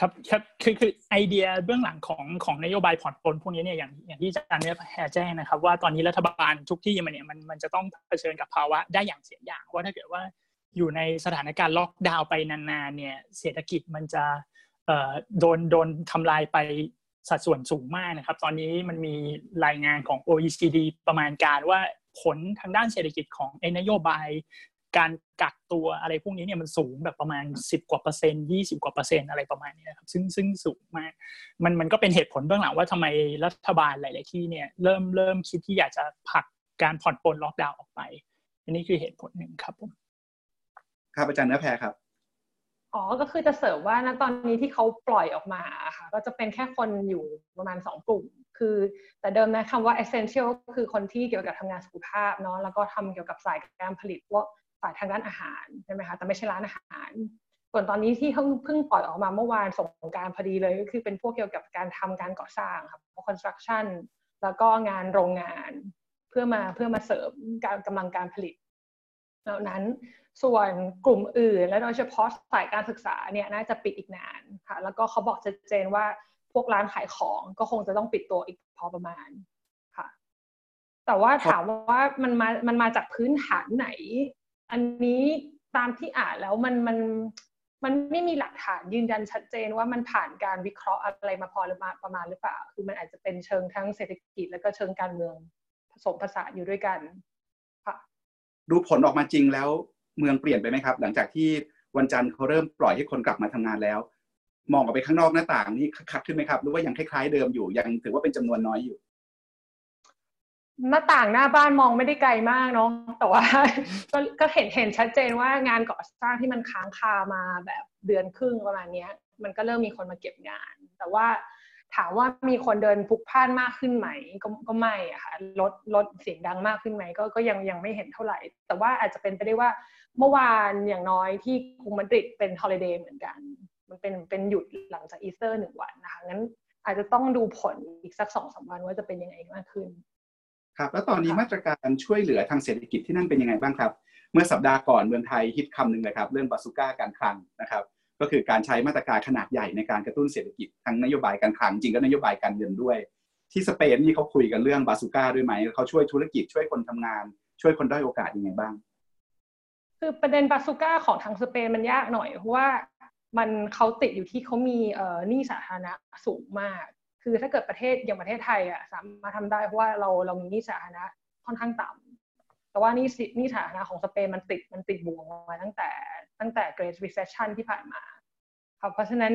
ครับครับคือคือไอเดียเบื้องหลังของของนโยบายผ่อนปลนพวกนี้เนี่ยอย่างอย่างที่อาจารย์เนื้อแพรแจ้งนะครับ ว่าตอนนี้รัฐบาลทุกที่มันเนี่ยมันมันจะต้องเผชิญกับภาวะได้อย่างเสียอย่างว่าถ้าเกิดว่าอยู่ในสถานการณ์ล็อกดาวน์ไปนานๆเนี่ยเศรษฐกิจมันจะเอ่อโดนโดนทำลายไปสัดส่วนสูงมากนะครับ ตอนนี้มันมีรายงานของ OECD ประมาณการว่าผลทางด้านเศรษฐกิจของนโยบาย การกักตัวอะไรพวกนี้เนี่ยมันสูงแบบประมาณ 10 กว่าเปอร์เซ็นต์ยี่สิบกว่าเปอร์เซ็นต์อะไรประมาณนี้นะครับซึ่งซึ่งสูงมากมันมันก็เป็นเหตุผลเบื้องหลังว่าทำไมรัฐบาลหลาย ๆ ที่เนี่ยเริ่มเริ่มคิดที่อยากจะผลักการผ่อนปลนล็อกดาวน์ออกไป อันนี้คือเหตุผลหนึ่งครับผมครับอาจารย์เนื้อแพรครับอ๋อ ก็คือจะเสริมว่าณตอนนี้ที่เขาปล่อยออกมาค่ะ ก็จะเป็นแค่คนอยู่ประมาณสองกลุ่ม คือแต่เดิมนะคำว่า essential ก็คือคนที่เกี่ยวกับทำงานสุขภาพเนาะแล้วก็ทำเกี่ยวกับสายการผลิตพวก สายทางด้านอาหารใช่ไหมคะแต่ไม่ใช่ร้านอาหาร ส่วนตอนนี้ที่เพิ่งเพิ่งปล่อยออกมาเมื่อวานส่งการพอดีเลยก็คือเป็นพวกเกี่ยวกับการทำการก่อสร้างครับ construction แล้วก็งานโรงงานเพื่อมาเพื่อมาเสริมการกำลังการผลิตแล้วนั้นส่วนกลุ่มอื่น และโดยเฉพาะสายการศึกษาเนี่ยน่าจะปิดอีกนานค่ะแล้วก็เขาบอกชัดเจนว่าพวกร้านขายของก็คงจะต้องปิดตัวอีกพอประมาณค่ะ แต่ว่าถามว่ามันมามันมาจากพื้นฐานไหน อันนี้ตามที่อ่านแล้วมันมันมันไม่มีหลักฐานยืนยันชัดเจนว่ามันผ่านการวิเคราะห์อะไรมาพอหรือมาประมาณหรือเปล่า คือมันอาจจะเป็นเชิงทั้งเศรษฐกิจแล้วก็เชิงการเมืองผสมผสานอยู่ด้วยกันค่ะดูผลออกมาจริงแล้วเมืองเปลี่ยนไปไหมครับ หลังจากที่วันจันทร์เขาเริ่มปล่อยให้คนกลับมาทำงานแล้ว มองออกไปข้างนอกหน้าต่างนี่คักขึ้นไหมครับ หรือว่ายังคล้ายๆเดิมอยู่ยังถือว่าเป็นจำนวนน้อยอยู่ หน้าต่างหน้าบ้านมองไม่ได้ไกลมากเนาะแต่ว่าก็ก็เห็นเห็นชัดเจนว่างานก่อสร้างที่มันค้างคามาแบบเดือนครึ่งประมาณนี้มันก็เริ่มมีคนมาเก็บงาน แต่ว่าถามว่ามีคนเดินพลุกพล่านมากขึ้นไหมก็ก็ไม่อะค่ะลดลดเสียงดังมากขึ้นไหมก็ก็ยังยังไม่เห็นเท่าไหร่ แต่ว่าอาจจะเป็นไปได้ว่าเมื่อวานอย่างน้อยที่กรุงมาดริดเป็น holiday เหมือนกัน มันเป็นเป็นหยุดหลังจากอีสเตอร์หนึ่งวันนะคะงั้นอาจจะต้องดูผลอีกสักสองสาวันว่าจะเป็นยังไงมากขึ้น ครับแล้วตอนนี้มาตรการช่วยเหลือทางเศรษฐกิจที่นั่นเป็นยังไงบ้างครับ เมื่อสัปดาห์ก่อนเมืองไทยฮิตคำหนึ่งเลยครับ เรื่องบาสุก้าการคลังนะครับ ก็คือการใช้มาตรการขนาดใหญ่ในการกระตุ้นเศรษฐกิจทั้งนโยบายการคลังจริงก็นโยบายการเงินด้วย ที่สเปนนี่เขาคุยกันเรื่องบาสุก้าด้วยไหมเขาช่วยธุรกิจช่วยคนทำงาน ช่วยคนด้อยโอกาสยังไงบ้าง คือประเด็นบาซูก้าของทางสเปนมันยากหน่อยเพราะว่ามันเขาติดอยู่ที่เขามีเอ่อหนี้สาธารณะสูงมาก คือถ้าเกิดประเทศอย่างประเทศไทยอะสามารถทำได้เพราะว่าเราเรามีหนี้สาธารณะค่อนข้างต่ำแต่ว่านี่นี่สาธารณะของสเปนมันติดมันติดบวกมาตั้งแต่ตั้งแต่ Great Recession ที่ผ่านมาครับเพราะฉะนั้น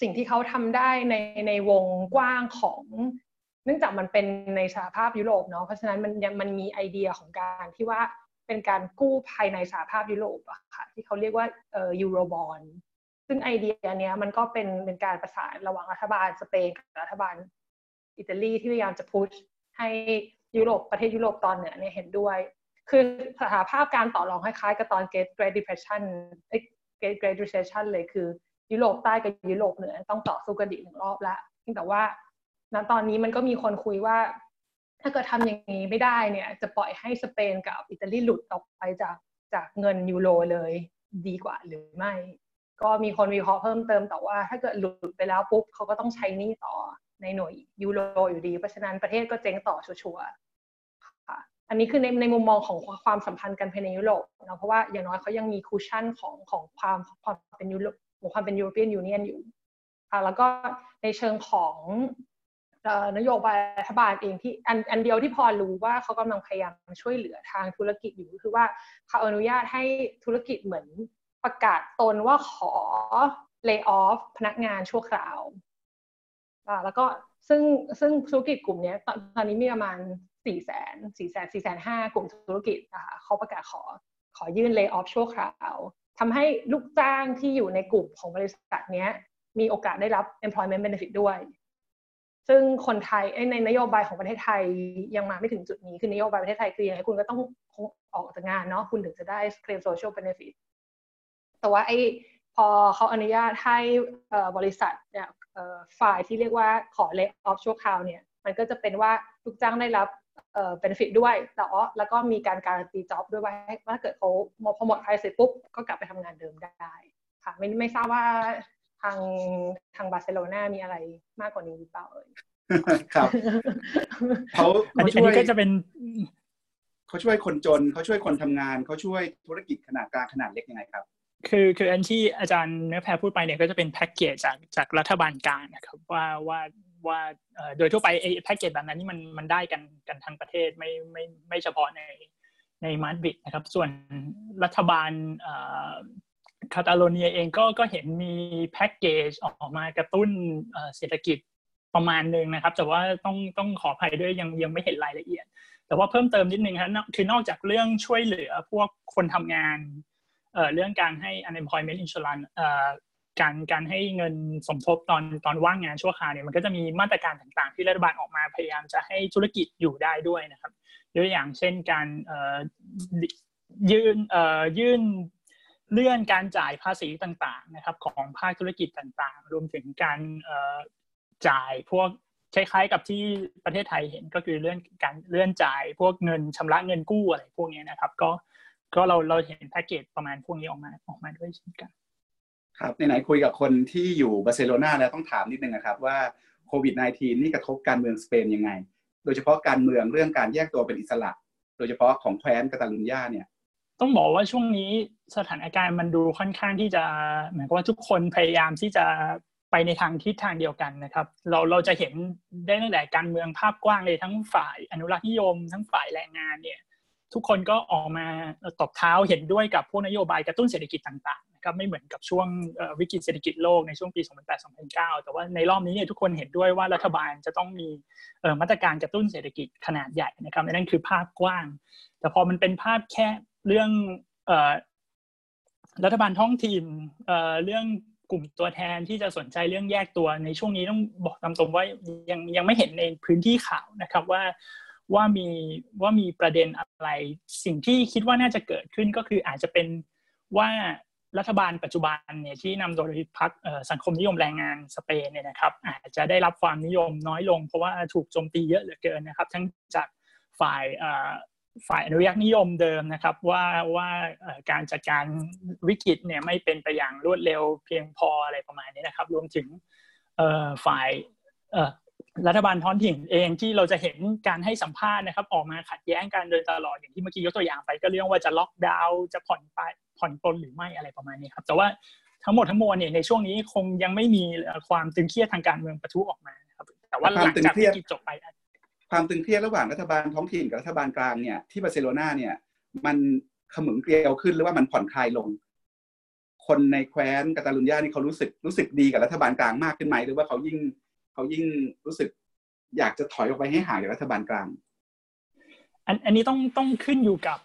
สิ่งที่เขาทำได้ในในวงกว้างของเนื่องจากมันเป็นในสหภาพยุโรปเนาะ เพราะฉะนั้นมันยังมันมีไอเดียของการที่ว่าเป็นการกู้ภายในสหภาพยุโรปอะค่ะที่เขาเรียกว่าเอ่อยูโรบอล ซึ่งไอเดียเนี้ยมันก็เป็นเป็นการประสานระหว่างรัฐบาลสเปนกับรัฐบาลอิตาลีที่พยายามจะพุชให้ยุโรปประเทศยุโรปตอนเหนือเนี่ยเห็นด้วย คือสถานภาพการต่อรองคล้ายๆกับตอน Great Depression Great Great Recession เลยคือยุโรปใต้กับยุโรปเหนือต้องต่อสู้กันอีกหนึ่งรอบละแต่ว่าณตอนนี้มันก็มีคนคุยว่า ถ้าเกิดทำอย่างนี้ไม่ได้เนี่ย จะปล่อยให้สเปนกับอิตาลีหลุดออกไปจากจากเงินยูโรเลยดีกว่าหรือไม่ ก็มีคนวิเคราะห์เพิ่มเติมแต่ว่าถ้าเกิดหลุดไปแล้วปุ๊บเขาก็ต้องใช้หนี้ต่อในหน่วยยูโรอยู่ดี เพราะฉะนั้นประเทศก็เจ๊งต่อชัวร์ค่ะอันนี้คือในในมุมมองของความสัมพันธ์กันภายในยุโรปนะเพราะว่าอย่างน้อยเขายังมี cushion ของของความความเป็นยุโรปของความเป็น European Union อยู่ค่ะแล้วก็ในเชิงของนโยบายรัฐบาลเองที่อันอันเดียวที่พอรู้ว่าเขากำลังพยายามช่วยเหลือทางธุรกิจอยู่คือว่าเขาอนุญาตให้ธุรกิจเหมือน ประกาศตนว่าขอเลิกออฟพนักงานชั่วคราวอ่าแล้วก็ซึ่งซึ่งธุรกิจกลุ่มนี้ตอนนี้มีประมาณสี่แสนสี่แสนสี่แสนห้ากลุ่มธุรกิจนะคะเขาประกาศขอขอยื่นเลิกออฟชั่วคราวทำให้ลูกจ้างที่อยู่ในกลุ่มของบริษัทนี้มีโอกาสได้รับ employment benefit ด้วย ซึ่งคนไทยในนโยบายของประเทศไทยยังมาไม่ถึงจุดนี้คือนโยบายประเทศไทยคือยังไงคุณก็ต้องออกจากงานเนาะคุณถึงจะได้ claim social benefit แต่ว่าไอ้พอเขาอนุญาตให้บริษัทเนี่ยฝ่ายที่เรียกว่าขอ lay off ชั่วคราวเนี่ยมันก็จะเป็นว่าลูกจ้างได้รับเอ่อ benefit ด้วยแต่แล้วก็มีการการันตี job ด้วยว่าถ้าเกิดเขาพอหมดใครเสร็จปุ๊บก็กลับไปทำงานเดิมได้ค่ะไม่ไม่ทราบว่าทางทางบาร์เซโลนามีอะไรมากกว่านี้หรือเปล่าเอ่ยครับเขาอันนี้ก็จะเป็นเขาช่วยคนจนเขาช่วยคนทำงานเขาช่วยธุรกิจขนาดกลางขนาดเล็กยังไงครับ คือคืออันที่อาจารย์เนื้อแพรพูดไปเนี่ยก็จะเป็นแพ็กเกจจากจากรัฐบาลกลางนะครับว่าว่าว่าโดยทั่วไปไอ้แพ็กเกจแบบนั้นนี่มันมันได้กันกันทั้งประเทศไม่ไม่ไม่เฉพาะในในมาดริดนะครับ ส่วนรัฐบาลคาตาโลเนียเองก็ก็เห็นมีแพ็กเกจออกมากระตุ้นเศรษฐกิจประมาณหนึ่งนะครับ แต่ว่าต้องต้องขออภัยด้วยยังยังไม่เห็นรายละเอียด แต่ว่าเพิ่มเติมนิดนึงครับคือนอกจากเรื่องช่วยเหลือพวกคนทำงาน เรื่องการให้ unemployment insurance การการให้เงินสมทบตอนตอนว่างงานชั่วคราวเนี่ยมันก็จะมีมาตรการต่างๆ ที่รัฐบาลออกมาพยายามจะให้ธุรกิจอยู่ได้ด้วยนะครับยกอย่างเช่นการยื่นยื่นเลื่อนการจ่ายภาษีต่างๆนะครับของภาคธุรกิจต่างๆ รวมถึงการจ่ายพวกคล้ายๆกับที่ประเทศไทยเห็นก็คือเลื่อนการเลื่อนจ่ายพวกเงินชำระเงินกู้อะไรพวกนี้นะครับ ก็ ก็เราเราเห็นแพ็กเกจประมาณพวกนี้ออกมาออกมาด้วยเช่นกัน ครับไหนๆคุยกับคนที่อยู่บาร์เซโลนาแล้วต้องถามนิดนึงนะครับว่าโควิด -19 นี่กระทบการเมืองสเปนยังไง โดยเฉพาะการเมืองเรื่องการแยกตัวเป็นอิสระ โดยเฉพาะของแคว้นกาตาลุญญาเนี่ยต้องบอกว่าช่วงนี้สถานการณ์มันดูค่อนข้างที่จะเหมือนกับว่าทุกคนพยายามที่จะไปในทางทิศทางเดียวกันนะครับ เราเราจะเห็นได้ตั้งแต่การเมืองภาพกว้างเลยทั้งฝ่ายอนุรักษ์นิยม ทั้งฝ่ายแรงงานเนี่ย ทุกคนก็ออกมาตบเท้าเห็นด้วยกับพวกนโยบายกระตุ้นเศรษฐกิจต่างๆนะครับไม่เหมือนกับช่วงวิกฤตเศรษฐกิจโลกในช่วงปี 2008-2009 แต่ว่าในรอบนี้เนี่ยทุกคนเห็นด้วยว่ารัฐบาลจะต้องมีมาตรการกระตุ้นเศรษฐกิจขนาดใหญ่นะครับนั่นคือภาพกว้าง แต่พอมันเป็นภาพแค่เรื่องรัฐบาลท้องถิ่นเรื่องกลุ่มตัวแทนที่จะสนใจเรื่องแยกตัวในช่วงนี้ต้องบอกตามตรงว่ายังยังไม่เห็นในพื้นที่ข่าวนะครับว่า ว่ามีว่ามีประเด็นอะไร สิ่งที่คิดว่าน่าจะเกิดขึ้นก็คืออาจจะเป็นว่ารัฐบาลปัจจุบันเนี่ยที่นำโดยพรรคสังคมนิยมแรงงานสเปนเนี่ยนะครับ อาจจะได้รับความนิยมน้อยลง เพราะว่าถูกโจมตีเยอะเหลือเกินนะครับ ทั้งจากฝ่ายฝ่ายอนุรักษ์นิยมเดิมนะครับว่าว่าการจัดการวิกฤตเนี่ยไม่เป็นไปอย่างรวดเร็วเพียงพออะไรประมาณนี้นะครับ รวมถึงฝ่าย รัฐบาลท้องถิ่นเองที่เราจะเห็นการให้สัมภาษณ์นะครับออกมาขัดแย้งกันโดยตลอดอย่างที่เมื่อกี้ยกตัวอย่างไปก็เรื่องว่าจะล็อกดาวน์จะผ่อนไปผ่อนปลนหรือไม่อะไรประมาณนี้ครับแต่ว่าทั้งหมดทั้งมวลเนี่ยในช่วงนี้คงยังไม่มีความตึงเครียดทางการเมืองประทุออกมาครับแต่ว่าหลังจากที่จบไป ความตึงเครียดระหว่างรัฐบาลท้องถิ่นกับรัฐบาลกลางเนี่ยที่บาร์เซโลนาเนี่ยมันขมึงเกลียวขึ้นหรือว่ามันผ่อนคลายลง คนในแคว้นกาตาลุญญานี่เขารู้สึกรู้สึกดีกับรัฐบาลกลางมากขึ้นไหมหรือว่าเขายิ่ง เขายิ่งรู้สึกอยากจะถอยออกไปให้ห่างจากรัฐบาลกลาง อันอันนี้ต้องต้องขึ้นอยู่กับ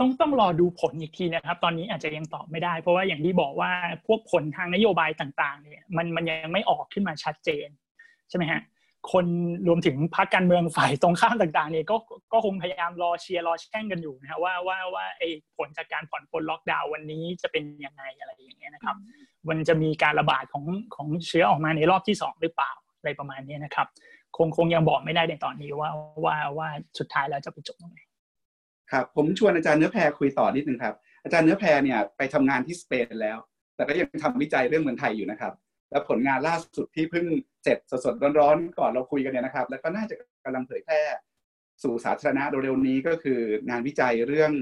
ต้องต้องรอดูผลอีกทีนะครับ ตอนนี้อาจจะยังตอบไม่ได้ เพราะว่าอย่างที่บอกว่าพวกผลทางนโยบายต่างๆ เนี่ย มันมันยังไม่ออกขึ้นมาชัดเจน ใช่ไหมฮะคนรวมถึงพรรคการเมืองฝ่ายตรงข้ามต่างๆเนี่ยก็ก็คงพยายามรอเชียร์รอแช่งกันอยู่นะฮะว่าว่าว่าไอ้ผลจากการผ่อนปลนล็อกดาวน์วันนี้จะเป็นยังไงอะไรอย่างเงี้ยนะครับ มันจะมีการระบาดของของเชื้อออกมาในรอบที่สองหรือเปล่า อะไรประมาณนี้นะครับ คงคงยังบอกไม่ได้ในตอนนี้ว่าว่าว่าสุดท้ายแล้วจะไปจบตรงไหนครับผมชวนอาจารย์เนื้อแพรคุยต่อนิดนึงครับ อาจารย์เนื้อแพรเนี่ยไปทำงานที่สเปนแล้ว แต่ก็ยังทำวิจัยเรื่องเมืองไทยอยู่นะครับ แล้วผลงานล่าสุดที่เพิ่งเสร็จสดๆร้อนๆก่อนเราคุยกันเนี่ยนะครับ แล้วก็น่าจะกำลังเผยแพร่สู่สาธารณะเร็วๆนี้ก็คืองานวิจัยเรื่อง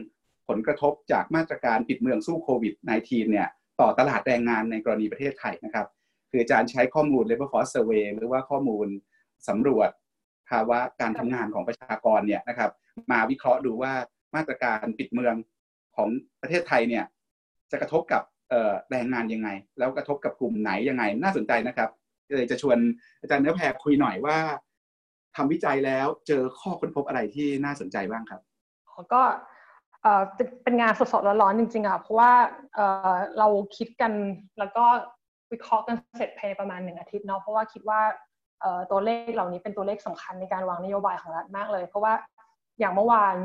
ผลกระทบจากมาตรการปิดเมืองสู้โควิด -19 เนี่ยต่อตลาดแรงงานในกรณีประเทศไทยนะครับ คืออาจารย์ใช้ข้อมูล labor force survey หรือว่าข้อมูลสำรวจภาวะการทำงานของประชากรเนี่ยนะครับ มาวิเคราะห์ดูว่ามาตรการปิดเมืองของประเทศไทยเนี่ยจะกระทบกับแรงงานยังไง แล้วกระทบกับกลุ่มไหนยังไง น่าสนใจนะครับเลยจะชวนอาจารย์เนื้อแพรคุยหน่อยว่าทำวิจัยแล้วเจอข้อค้นพบอะไรที่น่าสนใจบ้างครับก็เป็นงานสดๆร้อนๆจริงๆอะเพราะว่าเราคิดกันแล้วก็ วิเคราะห์กันเสร็จภายในประมาณหนึ่งอาทิตย์เนาะเพราะว่าคิดว่าตัวเลขเหล่านี้เป็นตัวเลขสำคัญในการวางนโยบายของรัฐมากเลย เพราะว่าอย่างเมื่อวาน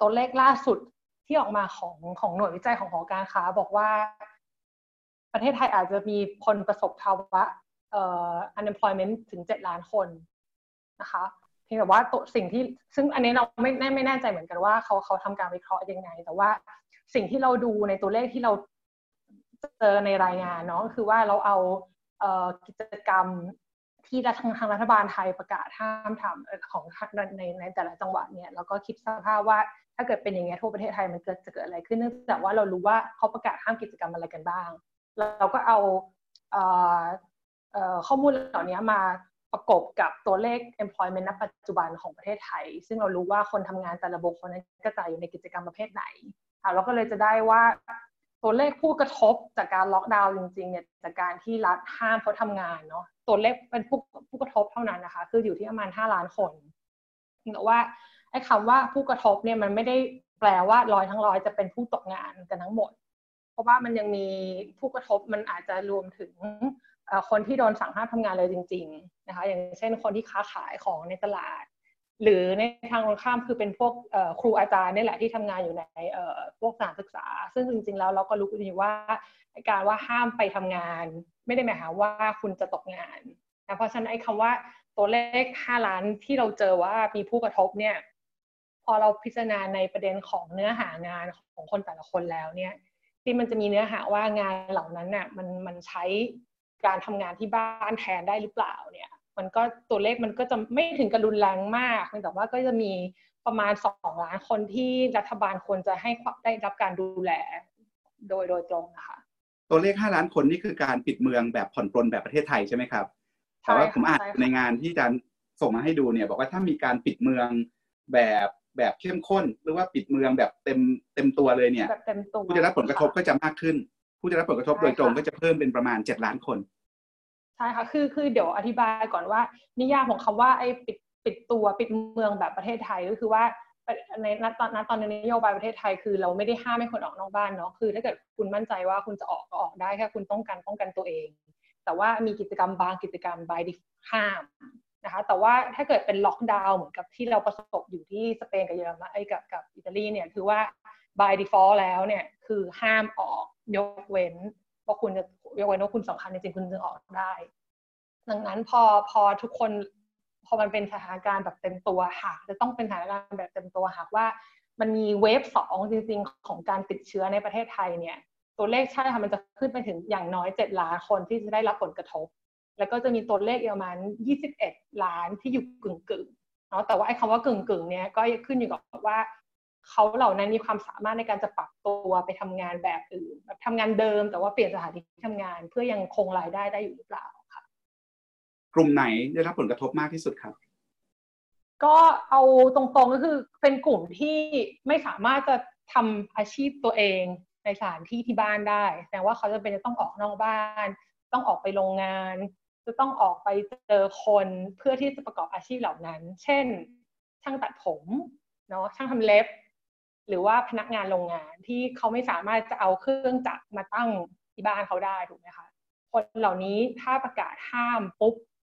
ตัวเลขล่าสุดที่ออกมาของของหน่วยวิจัยของหอการค้า บอกว่า ประเทศไทยอาจจะมีคนประสบภาวะ unemployment ถึง7ล้านคนนะคะเพียงแต่ว่าตัวสิ่งที่ซึ่งอันนี้เราไม่ไม่แน่ใจเหมือนกันว่าเขาเขาทำการวิเคราะห์ยังไง แต่ว่าสิ่งที่เราดูในตัวเลขที่เรา เจอในรายงานเนาะคือว่าเราเอากิจกรรมที่ทางทางรัฐบาลไทยประกาศห้ามทำของในในแต่ละจังหวัดเนี่ยแล้วก็คิดสภาพว่าถ้าเกิดเป็นอย่างเงี้ยทั่วประเทศไทยมันเกิดจะเกิดอะไรขึ้นเนื่องจากว่าเรารู้ว่าเขาประกาศห้ามกิจกรรมอะไรกันบ้าง เราก็เอาข้อมูลเหล่านี้มาประกบกับตัวเลข employment ณปัจจุบันของประเทศไทย ซึ่งเรารู้ว่าคนทำงานแต่ละบุคคลนั้นกระจายอยู่ในกิจกรรมประเภทไหนเราก็เลยจะได้ว่า ตัวเลขผู้กระทบจากการล็อกดาวน์จริงๆเนี่ยจากการที่รัฐห้ามเขาทำงานเนาะตัวเลขเป็นผู้ผู้กระทบเท่านั้นนะคะ คืออยู่ที่ประมาณ5ล้านคนแต่ว่าไอ้คำว่าผู้กระทบเนี่ยมันไม่ได้แปลว่าร้อยทั้งร้อยจะเป็นผู้ตกงานกันทั้งหมด เพราะว่ามันยังมีผู้กระทบมันอาจจะรวมถึงคนที่โดนสั่งห้ามทำงานเลยจริง ๆ นะคะ อย่างเช่นคนที่ค้าขายของในตลาด หรือในทางตรงข้ามคือเป็นพวกครูอาจารย์นี่แหละที่ทำงานอยู่ในพวกสถานศึกษา ซึ่งจริงๆแล้วเราก็รู้ดีว่าการว่าห้ามไปทำงาน ไม่ได้หมายความว่าคุณจะตกงานนะเพราะฉะนั้นไอ้คำว่าตัวเลข 5 ล้านที่เราเจอว่ามีผู้กระทบเนี่ยพอเราพิจารณาในประเด็นของเนื้อหางานของคนแต่ละคนแล้วเนี่ยที่มันจะมีเนื้อหาว่างานเหล่านั้นน่ะมันมันใช้การทำงานที่บ้านแทนได้หรือเปล่าเนี่ย มันก็ตัวเลขมันก็จะไม่ถึงกับรุนแรงมากแต่ว่าก็จะมีประมาณสองล้านคนที่รัฐบาลควรจะให้ได้รับการดูแลโดยโดยตรงนะคะตัวเลขห้าล้านคนนี่คือการปิดเมืองแบบผ่อนปลนแบบประเทศไทยใช่ไหมครับแต่ว่าผมอ่านในงานที่อาจารย์ส่งมาให้ดูเนี่ย บอกว่าถ้ามีการปิดเมืองแบบแบบเข้มข้น หรือว่าปิดเมืองแบบเต็มเต็มตัวเลยเนี่ยผู้ได้รับผลกระทบก็จะมากขึ้น ผู้ได้รับผลกระทบโดยตรงก็จะเพิ่มเป็นประมาณเจ็ดล้านคน ใช่ค่ะคือคือเดี๋ยวอธิบายก่อนว่า นิยามของคำว่าไอ้ปิดปิดตัวปิดเมืองแบบประเทศไทยก็คือว่าในณตอนณตอนนโยบายประเทศไทยคือเราไม่ได้ห้ามให้คนออกนอกบ้านเนาะคือ ถ้าเกิดคุณมั่นใจว่าคุณจะออกก็ออกได้แค่คุณต้องการป้องกันตัวเอง แต่ว่ามีกิจกรรมบางกิจกรรมบายดิห้ามนะคะแต่ว่าถ้าเกิดเป็นล็อกดาวน์เหมือนกับที่เราประสบอยู่ที่สเปนกับเยอรมันไอ้กับกับอิตาลีเนี่ยคือว่า by default แล้วเนี่ยคือห้ามออกยกเว้น ว่าคุณจะยกเว้นว่าคุณสำคัญจริงๆคุณจึงออกได้ ดังนั้นพอพอทุกคนพอมันเป็นสถานการณ์แบบเต็มตัวหากจะต้องเป็นสถานการณ์แบบเต็มตัวหากว่า มันมีเวฟสองจริง ๆ ของการติดเชื้อในประเทศไทยเนี่ย ตัวเลขใช่ค่ะมันจะขึ้นไปถึงอย่างน้อยเจ็ดล้านคนที่จะได้รับผลกระทบ แล้วก็จะมีตัวเลขประมาณยี่สิบเอ็ดล้านที่อยู่กึ่งกึ่งเนาะแต่ว่าไอ้คำว่ากึ่งกึ่งเนี่ยก็ขึ้นอยู่กับว่า เขาเหล่านั้นมีความสามารถในการจะปรับตัวไปทำงานแบบอื่นแบบทำงานเดิม แต่ว่าเปลี่ยนสถานที่ทำงาน เพื่อยังคงรายได้ได้อยู่หรือเปล่าค่ะกลุ่มไหนได้รับผลกระทบมากที่สุดครับ ก็เอาตรงๆก็คือเป็นกลุ่มที่ไม่สามารถจะทำอาชีพตัวเองในสถานที่ที่บ้านได้แต่ว่าเขาจะเป็นจะต้องออกนอกบ้าน ต้องออกไปโรงงาน จะต้องออกไปเจอคนเพื่อที่จะประกอบอาชีพเหล่านั้น เช่น ช่างตัดผมเนาะช่างทำเล็บ หรือว่าพนักงานโรงงานที่เขาไม่สามารถจะเอาเครื่องจักรมาตั้งที่บ้านเขาได้ถูกไหมคะคนเหล่านี้ถ้าประกาศห้ามปุ๊บ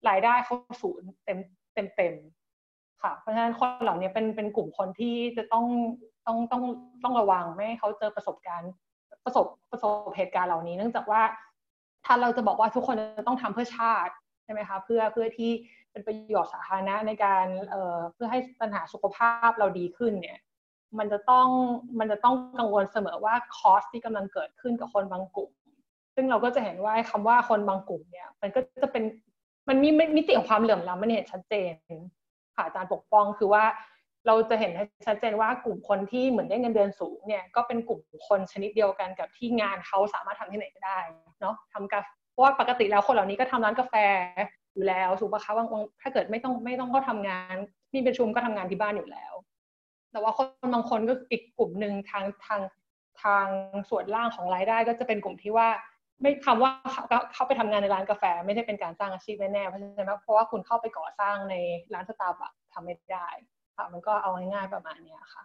รายได้เขาศูนย์เต็มเต็มเต็มค่ะ เพราะฉะนั้นคนเหล่านี้เป็นเป็นกลุ่มคนที่จะต้องต้องต้องต้องระวังไม่ให้เขาเจอประสบการณ์ประสบประสบเหตุการณ์เหล่านี้ เนื่องจากว่าถ้าเราจะบอกว่าทุกคนจะต้องทำเพื่อชาติใช่ไหมคะเพื่อเพื่อที่เป็นประโยชน์สาธารณะในการเอ่อเพื่อให้ปัญหาสุขภาพเราดีขึ้นเนี่ย มันจะต้องมันจะต้องกังวลเสมอว่าคอสที่กำลังเกิดขึ้นกับคนบางกลุ่ม ซึ่งเราก็จะเห็นว่าคำว่าคนบางกลุ่มเนี่ย มันก็จะเป็นมันมีมิติของความเหลื่อมล้ำมันเห็นชัดเจนค่ะอาจารย์ปกป้องคือว่าเราจะเห็นชัดเจนว่ากลุ่มคนที่เหมือนได้เงินเดือนสูงเนี่ยก็เป็นกลุ่มคนชนิดเดียวกันกับที่งานเขาสามารถทำที่ไหนก็ได้เนาะทำกาเพราะว่าปกติแล้วคนเหล่านี้ก็ทำร้านกาแฟอยู่แล้วถูกปะคะว่าถ้าเกิดไม่ต้องไม่ต้องก็ทำงานมีประชุมก็ทำงานที่บ้านอยู่แล้ว แต่ว่าคนบางคนก็อีกกลุ่มหนึ่งทางทางทางส่วนล่างของรายได้ก็จะเป็นกลุ่มที่ว่า ไม่คำว่าเขาไปทำงานในร้านกาแฟ ไม่ใช่เป็นการสร้างอาชีพแน่ๆเพราะฉะนั้นเพราะว่าคุณเข้าไปก่อสร้างในร้านสตาร์บัคทำไม่ได้ค่ะมันก็เอาง่ายๆประมาณนี้ค่ะ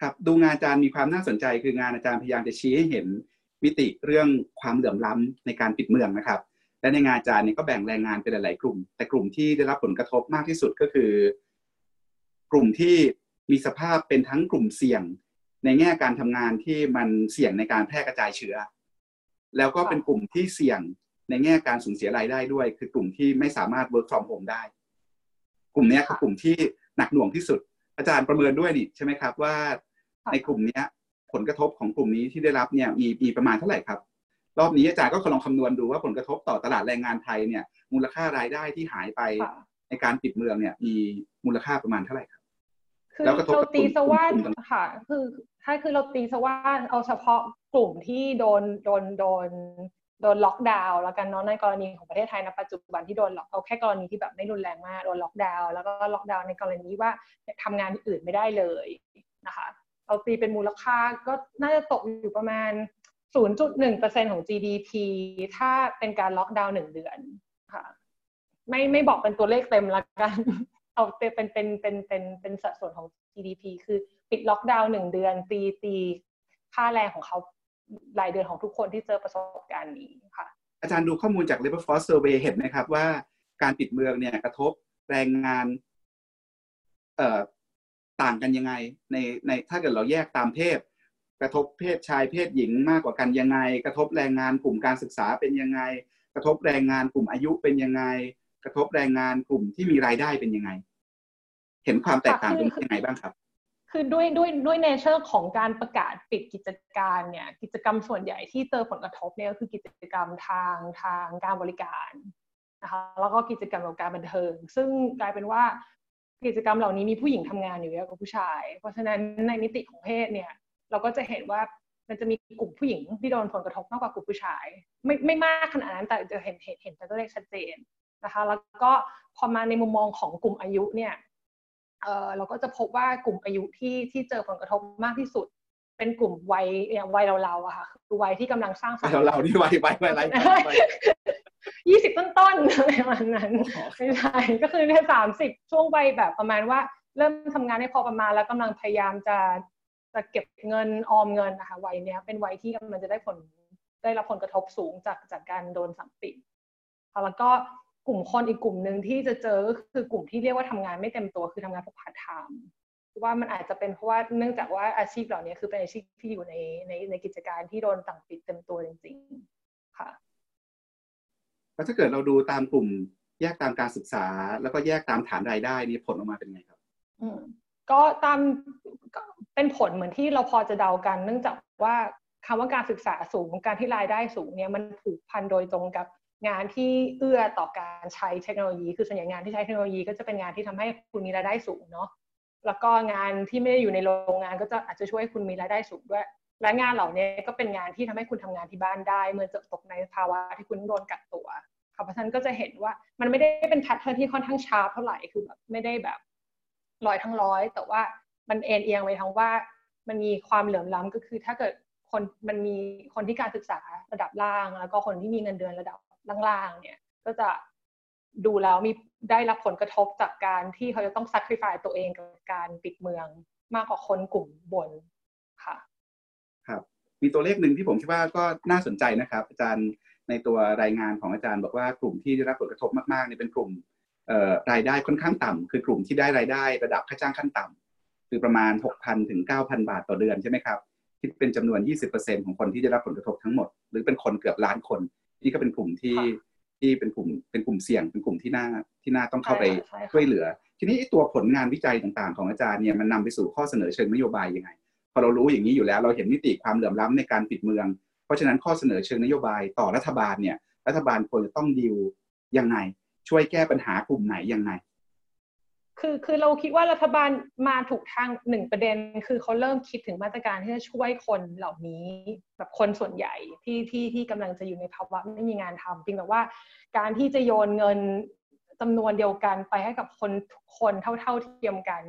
ครับดูงานอาจารย์มีความน่าสนใจ คืองานอาจารย์พยายามจะชี้ให้เห็นมิติเรื่องความเหลื่อมล้ำในการปิดเมืองนะครับ และในงานอาจารย์เนี่ยก็แบ่งแรงงานเป็นหลาย ๆ กลุ่ม แต่กลุ่มที่ได้รับผลกระทบมากที่สุดก็คือ กลุ่มที่ มีสภาพเป็นทั้งกลุ่มเสี่ยง ในแง่การทำงานที่มันเสี่ยงในการแพร่กระจายเชื้อ แล้วก็เป็นกลุ่มที่เสี่ยงในแง่การสูญเสียรายได้ด้วย คือกลุ่มที่ไม่สามารถ work from home ได้ กลุ่มนี้คือกลุ่มที่หนักหน่วงที่สุด อาจารย์ประเมินด้วยนี่ใช่ไหมครับว่าในกลุ่มนี้ผลกระทบของกลุ่มนี้ที่ได้รับเนี่ยมีมีประมาณเท่าไหร่ครับ รอบนี้อาจารย์ก็ลองคำนวณดูว่าผลกระทบต่อตลาดแรงงานไทยเนี่ย มูลค่ารายได้ที่หายไปในการปิดเมืองเนี่ยมีมูลค่าประมาณเท่าไหร่ครับ คือเราตีสว่าค่ะ คือถ้าคือเราตีสว่าเอาเฉพาะกลุ่มที่โดนโดนโดนโดนล็อกดาวน์แล้วกันเนาะในกรณีของประเทศไทยในปัจจุบันที่โดนล็อกเอาแค่กรณีที่แบบไม่รุนแรงมากโดนล็อกดาวน์แล้วก็ล็อกดาวน์ในกรณีว่าทำงานอื่นไม่ได้เลยนะคะเราตีเป็นมูลค่าก็น่าจะตกอยู่ประมาณ 0.1%ของ GDP ถ้าเป็นการล็อกดาวน์หนึ่งเดือนค่ะ ไม่ไม่บอกเป็นตัวเลขเต็มละกัน เอาเป็นเป็นเป็นเป็นเป็นสัดส่วนของ GDP คือปิดล็อกดาวน์หนึ่งเดือนตีตีค่าแรงของเขารายเดือนของทุกคนที่เจอประสบการณ์นี้ค่ะ อาจารย์ดูข้อมูลจาก Labor Force Survey เห็นไหมครับว่าการปิดเมืองเนี่ยกระทบแรงงานเอ่อต่างกันยังไงในในถ้าเกิดเราแยกตามเพศ กระทบเพศชายเพศหญิงมากกว่ากันยังไง กระทบแรงงานกลุ่มการศึกษาเป็นยังไง กระทบแรงงานกลุ่มอายุเป็นยังไง กระทบแรงงานกลุ่มที่มีรายได้เป็นยังไง เห็นความแตกต่างตรงนี้ยังไงบ้างครับ คือด้วยด้วยด้วยเนเจอร์ของการประกาศปิดกิจการเนี่ยกิจกรรมส่วนใหญ่ที่เจอผลกระทบเนี่ยก็คือกิจกรรมทางทางการบริการนะคะแล้วก็กิจกรรมของการบันเทิง ซึ่งกลายเป็นว่ากิจกรรมเหล่านี้มีผู้หญิงทำงานอยู่เยอะกว่าผู้ชาย เพราะฉะนั้นในมิติของเพศเนี่ย เราก็จะเห็นว่ามันจะมีกลุ่มผู้หญิงที่โดนผลกระทบมากกว่ากลุ่มผู้ชาย ไม่ไม่มากขนาดนั้นแต่จะเห็นเห็นเห็นตัวเลขชัดเจน นะคะแล้วก็พอมาในมุมมองของกลุ่มอายุเนี่ยเออเราก็จะพบว่ากลุ่มอายุที่ที่เจอผลกระทบมากที่สุด เป็นกลุ่มวัยอย่างวัยเราๆอะค่ะคือวัยที่กำลังสร้างเราเรานี่วัยวัยวัยอะไรยี่สิบต้นๆอะไรประมาณนั้นไม่ใช่ก็คือในสามสิบช่วงวัยแบบประมาณว่า เริ่มทำงานได้พอประมาณแล้วกำลังพยายามจะจะเก็บเงินออมเงินนะคะวัยเนี้ยเป็นวัยที่กำลังจะได้ผลได้รับผลกระทบสูงจากจากการโดนสั่งปิดแล้วก็ กลุ่มคนอีกกลุ่มหนึ่งที่จะเจอก็คือกลุ่มที่เรียกว่าทำงานไม่เต็มตัวคือทำงานพวกพาร์ทไทม์ว่ามันอาจจะเป็นเพราะว่าเนื่องจากว่าอาชีพเหล่านี้คือเป็นอาชีพที่อยู่ในในในกิจการที่โดนสั่งปิดเต็มตัวจริง ๆ ค่ะแล้วถ้าเกิดเราดูตามกลุ่มแยกตามการศึกษา แล้วก็แยกตามฐานรายได้นี่ผลออกมาเป็นไงครับ อืมก็ตามเป็นผลเหมือนที่เราพอจะเดากัน เนื่องจากว่าคำว่าการศึกษาสูงการที่รายได้สูงเนี่ยมันผูกพันโดยตรงกับ งานที่เอื้อต่อการใช้เทคโนโลยี คือส่วนใหญ่งานที่ใช้เทคโนโลยีก็จะเป็นงานที่ทำให้คุณมีรายได้สูงเนาะแล้วก็งานที่ไม่ได้อยู่ในโรงงานก็จะอาจจะช่วยคุณมีรายได้สูงด้วย และงานเหล่านี้ก็เป็นงานที่ทำให้คุณทำงานที่บ้านได้ เมื่อจะตกในภาวะที่คุณโดนกักตัวค่ะเพราะฉะนั้นก็จะเห็นว่ามันไม่ได้เป็น pattern ที่ค่อนข้าง sharp เท่าไหร่คือแบบไม่ได้แบบร้อยทั้งร้อย แต่ว่ามันเอ็นเอียงไปทั้งว่า มันมีความเหลื่อมล้ำก็คือถ้าเกิดคนมันมีคนที่การศึกษาระดับล่าง แล้วก็คนที่มีเงินเดือนระดับ ล่างๆ เนี่ย ก็จะดูแล้วมีได้รับผลกระทบจากการที่เขาจะต้อง sacrifice ตัวเองกับการปิดเมืองมากกว่าคนกลุ่มบนค่ะ ครับ มีตัวเลขหนึ่งที่ผมคิดว่าก็น่าสนใจนะครับ อาจารย์ในตัวรายงานของอาจารย์บอกว่ากลุ่มที่ได้รับผลกระทบมากๆเนี่ยเป็นกลุ่มรายได้ค่อนข้างต่ำคือกลุ่มที่ได้รายได้ระดับค่าจ้างขั้นต่ำคือประมาณ 6,000 ถึง 9,000 บาทต่อเดือนใช่ไหมครับคิดเป็นจำนวน 20%ของคนที่ได้รับผลกระทบทั้งหมด หรือเป็นคนเกือบล้านคน นี่ก็เป็นกลุ่มที่ที่เป็นกลุ่มเป็นกลุ่มเสี่ยงเป็นกลุ่มที่น่าที่น่าต้องเข้าไปช่วยเหลือ ทีนี้ตัวผลงานวิจัยต่างๆ ของอาจารย์เนี่ยมันนำไปสู่ข้อเสนอเชิงนโยบายยังไงพอเรารู้อย่างนี้อยู่แล้วเราเห็นมิติความเหลื่อมล้ำในการปิดเมือง เพราะฉะนั้นข้อเสนอเชิงนโยบายต่อรัฐบาลเนี่ยรัฐบาลควรจะต้องดิวยังไง ช่วยแก้ปัญหากลุ่มไหนยังไง คือคือเราคิดว่ารัฐบาลมาถูกทางหนึ่งประเด็น คือเขาเริ่มคิดถึงมาตรการที่จะช่วยคนเหล่านี้ แบบคนส่วนใหญ่ที่ที่ที่กำลังจะอยู่ในภาวะไม่มีงานทำเพียงแต่ว่า การที่จะโยนเงินจำนวนเดียวกันไปให้กับคนทุกคนเท่าเท่าเทียมกัน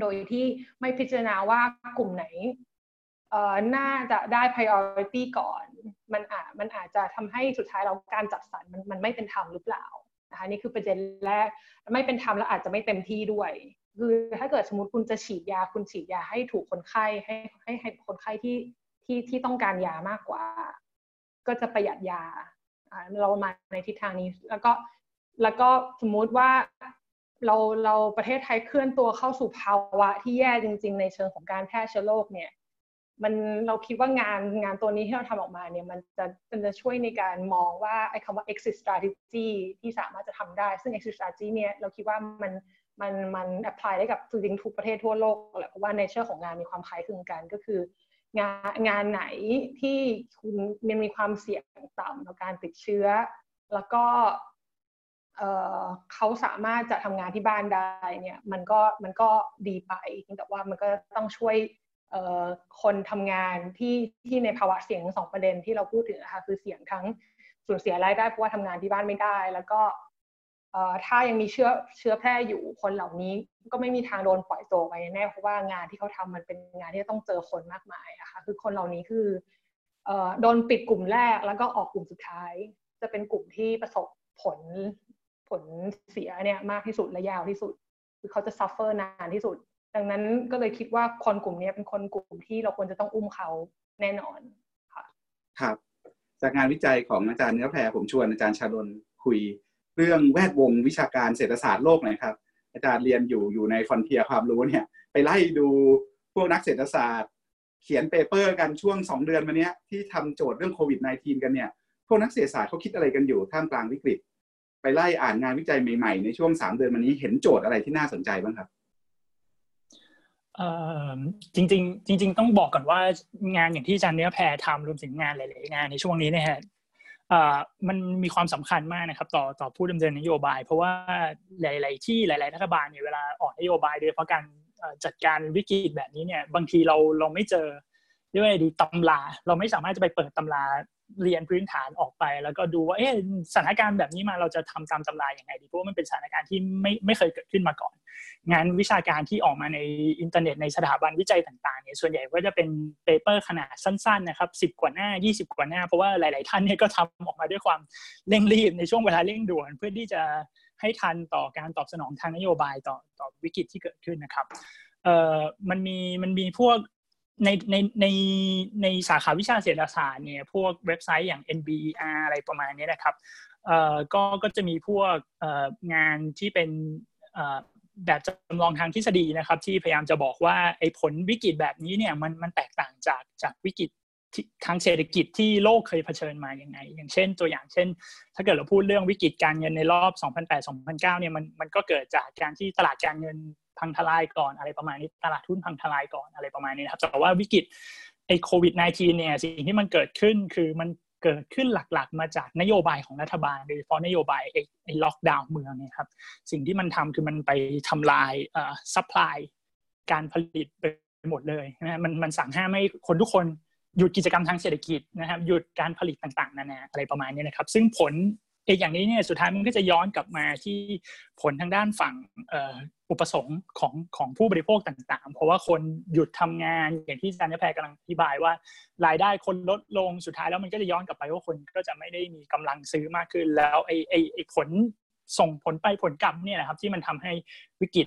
โดยที่ไม่พิจารณาว่ากลุ่มไหนเอ่อน่าจะได้ priority ก่อน มันอาจมันอาจจะทำให้สุดท้ายเราการจัดสรรมันมันไม่เป็นธรรมหรือเปล่า นะคะนี่คือประเด็นแรก ไม่เป็นธรรมแล้วอาจจะไม่เต็มที่ด้วย คือถ้าเกิดสมมติคุณจะฉีดยาคุณฉีดยาให้ถูกคนไข้ให้ให้ให้คนไข้ที่ที่ที่ต้องการยามากกว่า ก็จะประหยัดยาเรามาในทิศทางนี้ แล้วก็แล้วก็สมมุติว่าเราเราประเทศไทยเคลื่อนตัวเข้าสู่ภาวะที่แย่จริง ๆ ในเชิงของการแพร่เชื้อโรคเนี่ย มันเราคิดว่างานงานตัวนี้ที่เราทำออกมาเนี่ยมันจะมันจะช่วยในการมองว่าไอ้คำว่า exit strategy ที่สามารถจะทำได้ ซึ่ง exit strategy เนี่ยเราคิดว่ามันมันมัน apply ได้กับจริงๆทุกประเทศทั่วโลกแหละเพราะว่าในเชิงของงานมีความคล้ายคลึงกันก็คืองานงานไหนที่คุณมันมีความเสี่ยงต่ำต่อการติดเชื้อ แล้วก็เขาสามารถจะทำงานที่บ้านได้เนี่ยมันก็มันก็ดีไปแต่ว่ามันก็ต้องช่วย คนทำงานที่ที่ในภาวะเสี่ยงสองประเด็นที่เราพูดถึงนะคะคือเสี่ยงทั้งสูญเสียรายได้เพราะว่าทำงานที่บ้านไม่ได้ แล้วก็ถ้ายังมีเชื้อเชื้อแพร่อยู่คนเหล่านี้ก็ไม่มีทางโดนปล่อยตัวไปแน่เพราะว่างานที่เขาทำมันเป็นงานที่ต้องเจอคนมากมายอะค่ะคือคนเหล่านี้คือโดนปิดกลุ่มแรกแล้วก็ออกกลุ่มสุดท้าย จะเป็นกลุ่มที่ประสบผลผลเสียเนี่ยมากที่สุดและยาวที่สุด คือเขาจะ suffer นานที่สุด ดังนั้นก็เลยคิดว่าคนกลุ่มนี้เป็นคนกลุ่มที่เราควรจะต้องอุ้มเขาแน่นอนค่ะครับ จากงานวิจัยของอาจารย์เนื้อแพรผมชวนอาจารย์ชานนทร์คุย เรื่องแวดวงวิชาการเศรษฐศาสตร์โลกหน่อยครับ อาจารย์เรียนอยู่อยู่ใน frontier ความรู้เนี่ย ไปไล่ดูพวกนักเศรษฐศาสตร์ เขียน paper กันช่วงสองเดือนมาเนี้ยที่ทำโจทย์เรื่องโควิด -19 กันเนี่ยพวกนักเศรษฐศาสตร์เขาคิดอะไรกันอยู่ท่ามกลางวิกฤต ไปไล่อ่านงานวิจัยใหม่ๆ ในช่วงสามเดือนมานี้เห็นโจทย์อะไรที่น่าสนใจบ้างครับ จริงๆจริง ๆ ต้องบอกก่อนว่างานอย่างที่อาจารย์เนื้อแพรทำรวมถึงงานหลาย ๆ งานในช่วงนี้เนี่ยฮะมันมีความสำคัญมากนะครับ ต่อต่อผู้ดำเนินนโยบาย เพราะว่าหลาย ๆ ที่หลาย ๆ รัฐบาลเนี่ยเวลาออกนโยบายโดยเฉพาะการจัดการวิกฤตแบบนี้เนี่ยบางทีเราเราไม่เจอเรียกว่าดีตำรา เราไม่สามารถจะไปเปิดตำรา เรียนพื้นฐานออกไป แล้วก็ดูว่าเอ๊ะสถานการณ์แบบนี้มาเราจะทำตามตำราอย่างไงดีเพราะว่ามันเป็นสถานการณ์ที่ไม่ไม่เคยเกิดขึ้นมาก่อน งานวิชาการที่ออกมาในอินเทอร์เน็ตในสถาบันวิจัยต่างๆเนี่ยส่วนใหญ่ก็จะเป็นpaper ขนาดสั้นๆนะครับสิบกว่าหน้า 20 กว่าหน้า เพราะว่าหลาย ๆ ท่านเนี่ยก็ทำออกมาด้วยความเร่งรีบในช่วงเวลาเร่งด่วนเพื่อที่จะให้ทันต่อการตอบสนองทางนโยบายต่อต่อวิกฤตที่เกิดขึ้นนะครับเอ่อมันมีมันมีพวก ในในในในสาขาวิชาเศรษฐศาสตร์เนี่ยพวกเว็บไซต์อย่าง NBER อะไรประมาณนี้นะครับเอ่อก็ก็จะมีพวกเอ่องานที่เป็นเอ่อแบบจำลองทางทฤษฎีนะครับ ที่พยายามจะบอกว่าไอ้ผลวิกฤตแบบนี้เนี่ยมันมันแตกต่างจากจากวิกฤตทางเศรษฐกิจที่โลกเคยเผชิญมาอย่างไง อย่างเช่นตัวอย่างเช่น ถ้าเกิดเราพูดเรื่องวิกฤตการเงินในรอบ 2008-2009 เนี่ยมันมันก็เกิดจากการที่ตลาดการเงิน พังทลายก่อนอะไรประมาณนี้ตลาดหุ้นพังทลายก่อนอะไรประมาณนี้นะครับแต่ว่าวิกฤตไอ้โควิด -19 เนี่ยสิ่งที่มันเกิดขึ้นคือมันเกิดขึ้นหลักๆ มาจากนโยบายของรัฐบาลโดยเฉพาะนโยบายไอ้ล็อกดาวน์เมืองเนี่ยครับสิ่งที่มันทำคือมันไปทำลายเอ่อ supply การผลิตไปหมดเลยนะมันมันสั่งห้ามให้คนทุกคนหยุดกิจกรรมทางเศรษฐกิจนะครับหยุดการผลิตต่างๆนานาอะไรประมาณนี้นะครับ ซึ่งผลเอกอย่างนี้เนี่ยสุดท้ายมันก็จะย้อนกลับมาที่ผลทางด้านฝั่ง อุปสงค์ของของผู้บริโภคต่างๆ เพราะว่าคนหยุดทำงานอย่างที่อาจารย์แพรกำลังอธิบายว่า รายได้คนลดลงสุดท้ายแล้วมันก็จะย้อนกลับไปว่าคนก็จะไม่ได้มีกำลังซื้อมากขึ้น แล้วไอ้ไอ้ไอ้ผลส่งผลไปผลกลับเนี่ยนะครับ ที่มันทำให้วิกฤต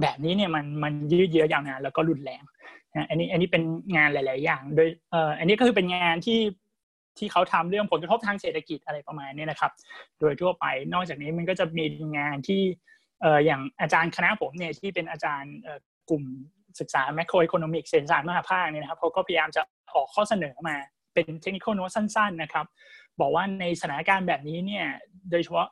แบบนี้เนี่ยมันมันยืดเยื้อยาวนานแล้วก็รุนแรงนะอันนี้อันนี้เป็นงานหลาย ๆ อย่าง โดยเอ่ออันนี้ก็คือเป็นงานที่ที่เขาทำเรื่องผลกระทบทางเศรษฐกิจอะไรประมาณนี้นะครับ โดยทั่วไปนอกจากนี้มันก็จะมีงานที่ อ่ออย่างอาจารย์คณะผมเนี่ยที่เป็นอาจารย์กลุ่มศึกษาแมคโครอิคโนมิกเศรษฐศาสตร์มหาภาคเนี่ยนะครับเขาก็พยายามจะออกข้อเสนอมาเป็นเทคนิคโน้ตสั้น ๆ นะครับ บอกว่าในสถานการณ์แบบนี้เนี่ยโดยเฉพาะ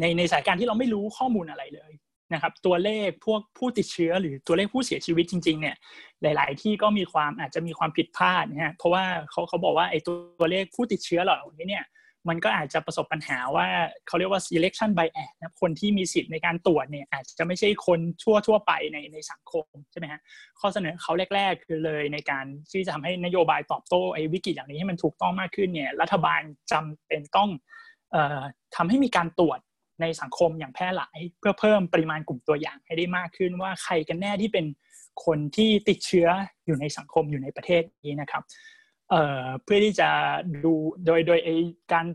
ในในสถานการณ์ที่เราไม่รู้ข้อมูลอะไรเลยนะครับ ตัวเลขพวกผู้ติดเชื้อหรือตัวเลขผู้เสียชีวิตจริง ๆ เนี่ย หลาย ๆ ที่ก็มีความอาจจะมีความผิดพลาดนะฮะเพราะว่าเขาเขาบอกว่าไอ้ตัวเลขผู้ติดเชื้อเหล่านี้เนี่ย มันก็อาจจะประสบปัญหาว่าเขาเรียกว่า selection bias นะคนที่มีสิทธิ์ในการตรวจเนี่ยอาจจะไม่ใช่คนชั่วทั่วไปในในสังคมใช่ไหมฮะข้อเสนอเขาแรก ๆ คือเลยในการที่จะทำให้นโยบายตอบโต้ไอ้วิกฤตอย่างนี้ให้มันถูกต้องมากขึ้นเนี่ยรัฐบาลจำเป็นต้องออทำให้มีการตรวจในสังคมอย่างแพร่หลาย เพื่อเพิ่มปริมาณกลุ่มตัวอย่างให้ได้มากขึ้นว่าใครกันแน่ที่เป็นคนที่ติดเชื้ออยู่ในสังคมอยู่ในประเทศนี้นะครับ เอ่อเพื่อที่จะดูโดยโดยการ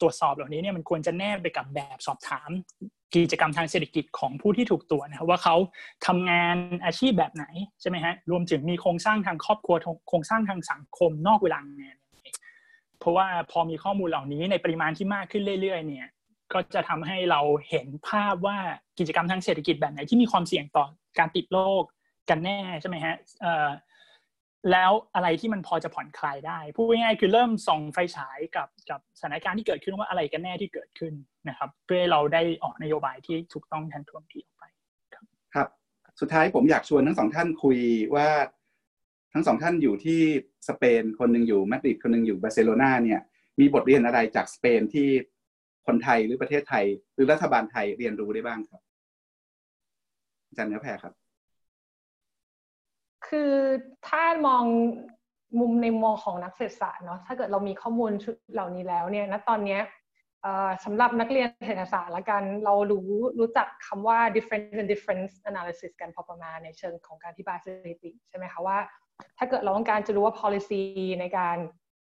ตรวจสอบเหล่านี้เนี่ยมันควรจะแนบไปกับแบบสอบถามกิจกรรมทางเศรษฐกิจของผู้ที่ถูกตรวจนะครับว่าเขาทำงานอาชีพแบบไหนใช่ไหมฮะรวมถึงมีโครงสร้างทางครอบครัวโครงสร้างทางสังคมนอกเวลางานเพราะว่าพอมีข้อมูลเหล่านี้ในปริมาณที่มากขึ้นเรื่อย ๆ เนี่ยก็จะทำให้เราเห็นภาพว่ากิจกรรมทางเศรษฐกิจแบบไหนที่มีความเสี่ยงต่อการติดโรคกันแน่ใช่ไหมฮะ แล้วอะไรที่มันพอจะผ่อนคลายได้พูดง่ายๆคือเริ่มส่องไฟฉายกับกับสถานการณ์ที่เกิดขึ้นว่าอะไรกันแน่ที่เกิดขึ้นนะครับ เพื่อเราได้ออกนโยบายที่ถูกต้องทันท่วงทีออกไปครับครับ สุดท้ายผมอยากชวนทั้งสองท่านคุยว่าทั้งสองท่านอยู่ที่สเปนคนหนึ่งอยู่มาดริดคนหนึ่งอยู่บาร์เซโลนาเนี่ยมีบทเรียนอะไรจากสเปนที่คนไทยหรือประเทศไทย หรือรัฐบาลไทยเรียนรู้ได้บ้างครับอาจารย์เนื้อแพรครับ คือถ้ามองมุมในมองของนักเศรษฐศาสตร์เนาะถ้าเกิดเรามีข้อมูลชุดเหล่านี้แล้วเนี่ยณตอนนี้สำหรับนักเรียนเศรษฐศาสตร์ละกันเรารู้รู้จักคำว่า difference in difference analysis กันพอประมาณในเชิงของการอธิบายสถิติใช่ไหมคะว่า ถ้าเกิดเราต้องการจะรู้ว่า policy ในการ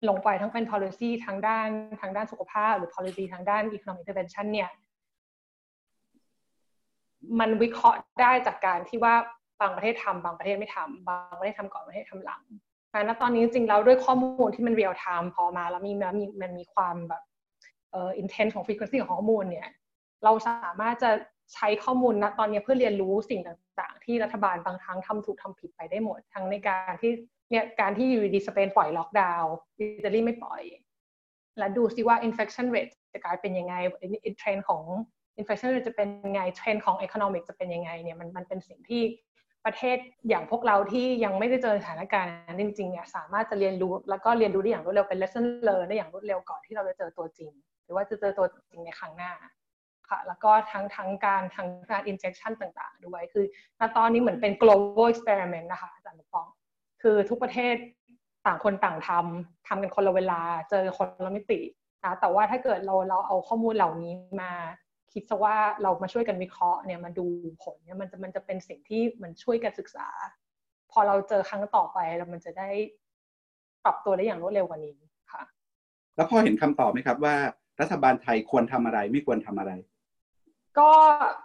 ลงไปทั้งเป็น policy ทางด้านทางด้านสุขภาพ หรือ policy ทางด้าน economic intervention เนี่ยมันวิเคราะห์ได้จากการที่ว่า บางประเทศทำบางประเทศไม่ทำบางประเทศทำก่อนประเทศทำหลังเพราะนั้นตอนนี้จริงๆแล้วด้วยข้อมูลที่มัน real-time พอมาแล้วมีมันมีมันมีความแบบเอ่อ intent ของ frequency ของข้อมูลเนี่ยเราสามารถจะใช้ข้อมูลณตอนนี้เพื่อเรียนรู้สิ่งต่างๆ ที่รัฐบาลบางครั้งทำถูกทำผิดไปได้หมด ทั้งในการที่เนี่ยการที่อยู่ดีสเปนปล่อยล็อกดาวน์อิตาลีไม่ปล่อย และดูซิว่า infection rate จะกลายเป็นยังไงเทรนของ infection rate จะเป็นยังไงเทรนของ economic จะเป็นยังไงเนี่ยมันมันเป็นสิ่งที่ ประเทศอย่างพวกเราที่ยังไม่ได้เจอสถานการณ์นั้นจริงๆเนี่ยสามารถจะเรียนรู้แล้วก็เรียนรู้ได้อย่างรวดเร็วเป็น lesson learn ได้อย่างรวดเร็วก่อนที่เราจะเจอตัวจริง หรือว่าจะเจอตัวจริงในครั้งหน้าค่ะแล้วก็ทั้งทั้งการทั้งการ injection ต่างๆ ด้วย คือณตอนนี้เหมือนเป็น global experiment นะคะอาจารย์ปอง คือทุกประเทศต่างคนต่างทำทำกันคนละเวลา เจอคนละมิตินะแต่ว่าถ้าเกิดเราเราเอาข้อมูลเหล่านี้มา คิดซะว่าเรามาช่วยกันวิเคราะห์เนี่ยมาดูผลเนี่ยมันจะมันจะเป็นสิ่งที่มันช่วยกันศึกษา พอเราเจอครั้งต่อไปแล้วมันจะได้ปรับตัวได้อย่างรวดเร็วกว่านี้ค่ะ แล้วพ่อเห็นคำตอบไหมครับว่า รัฐบาลไทยควรทำอะไรไม่ควรทำอะไร ก็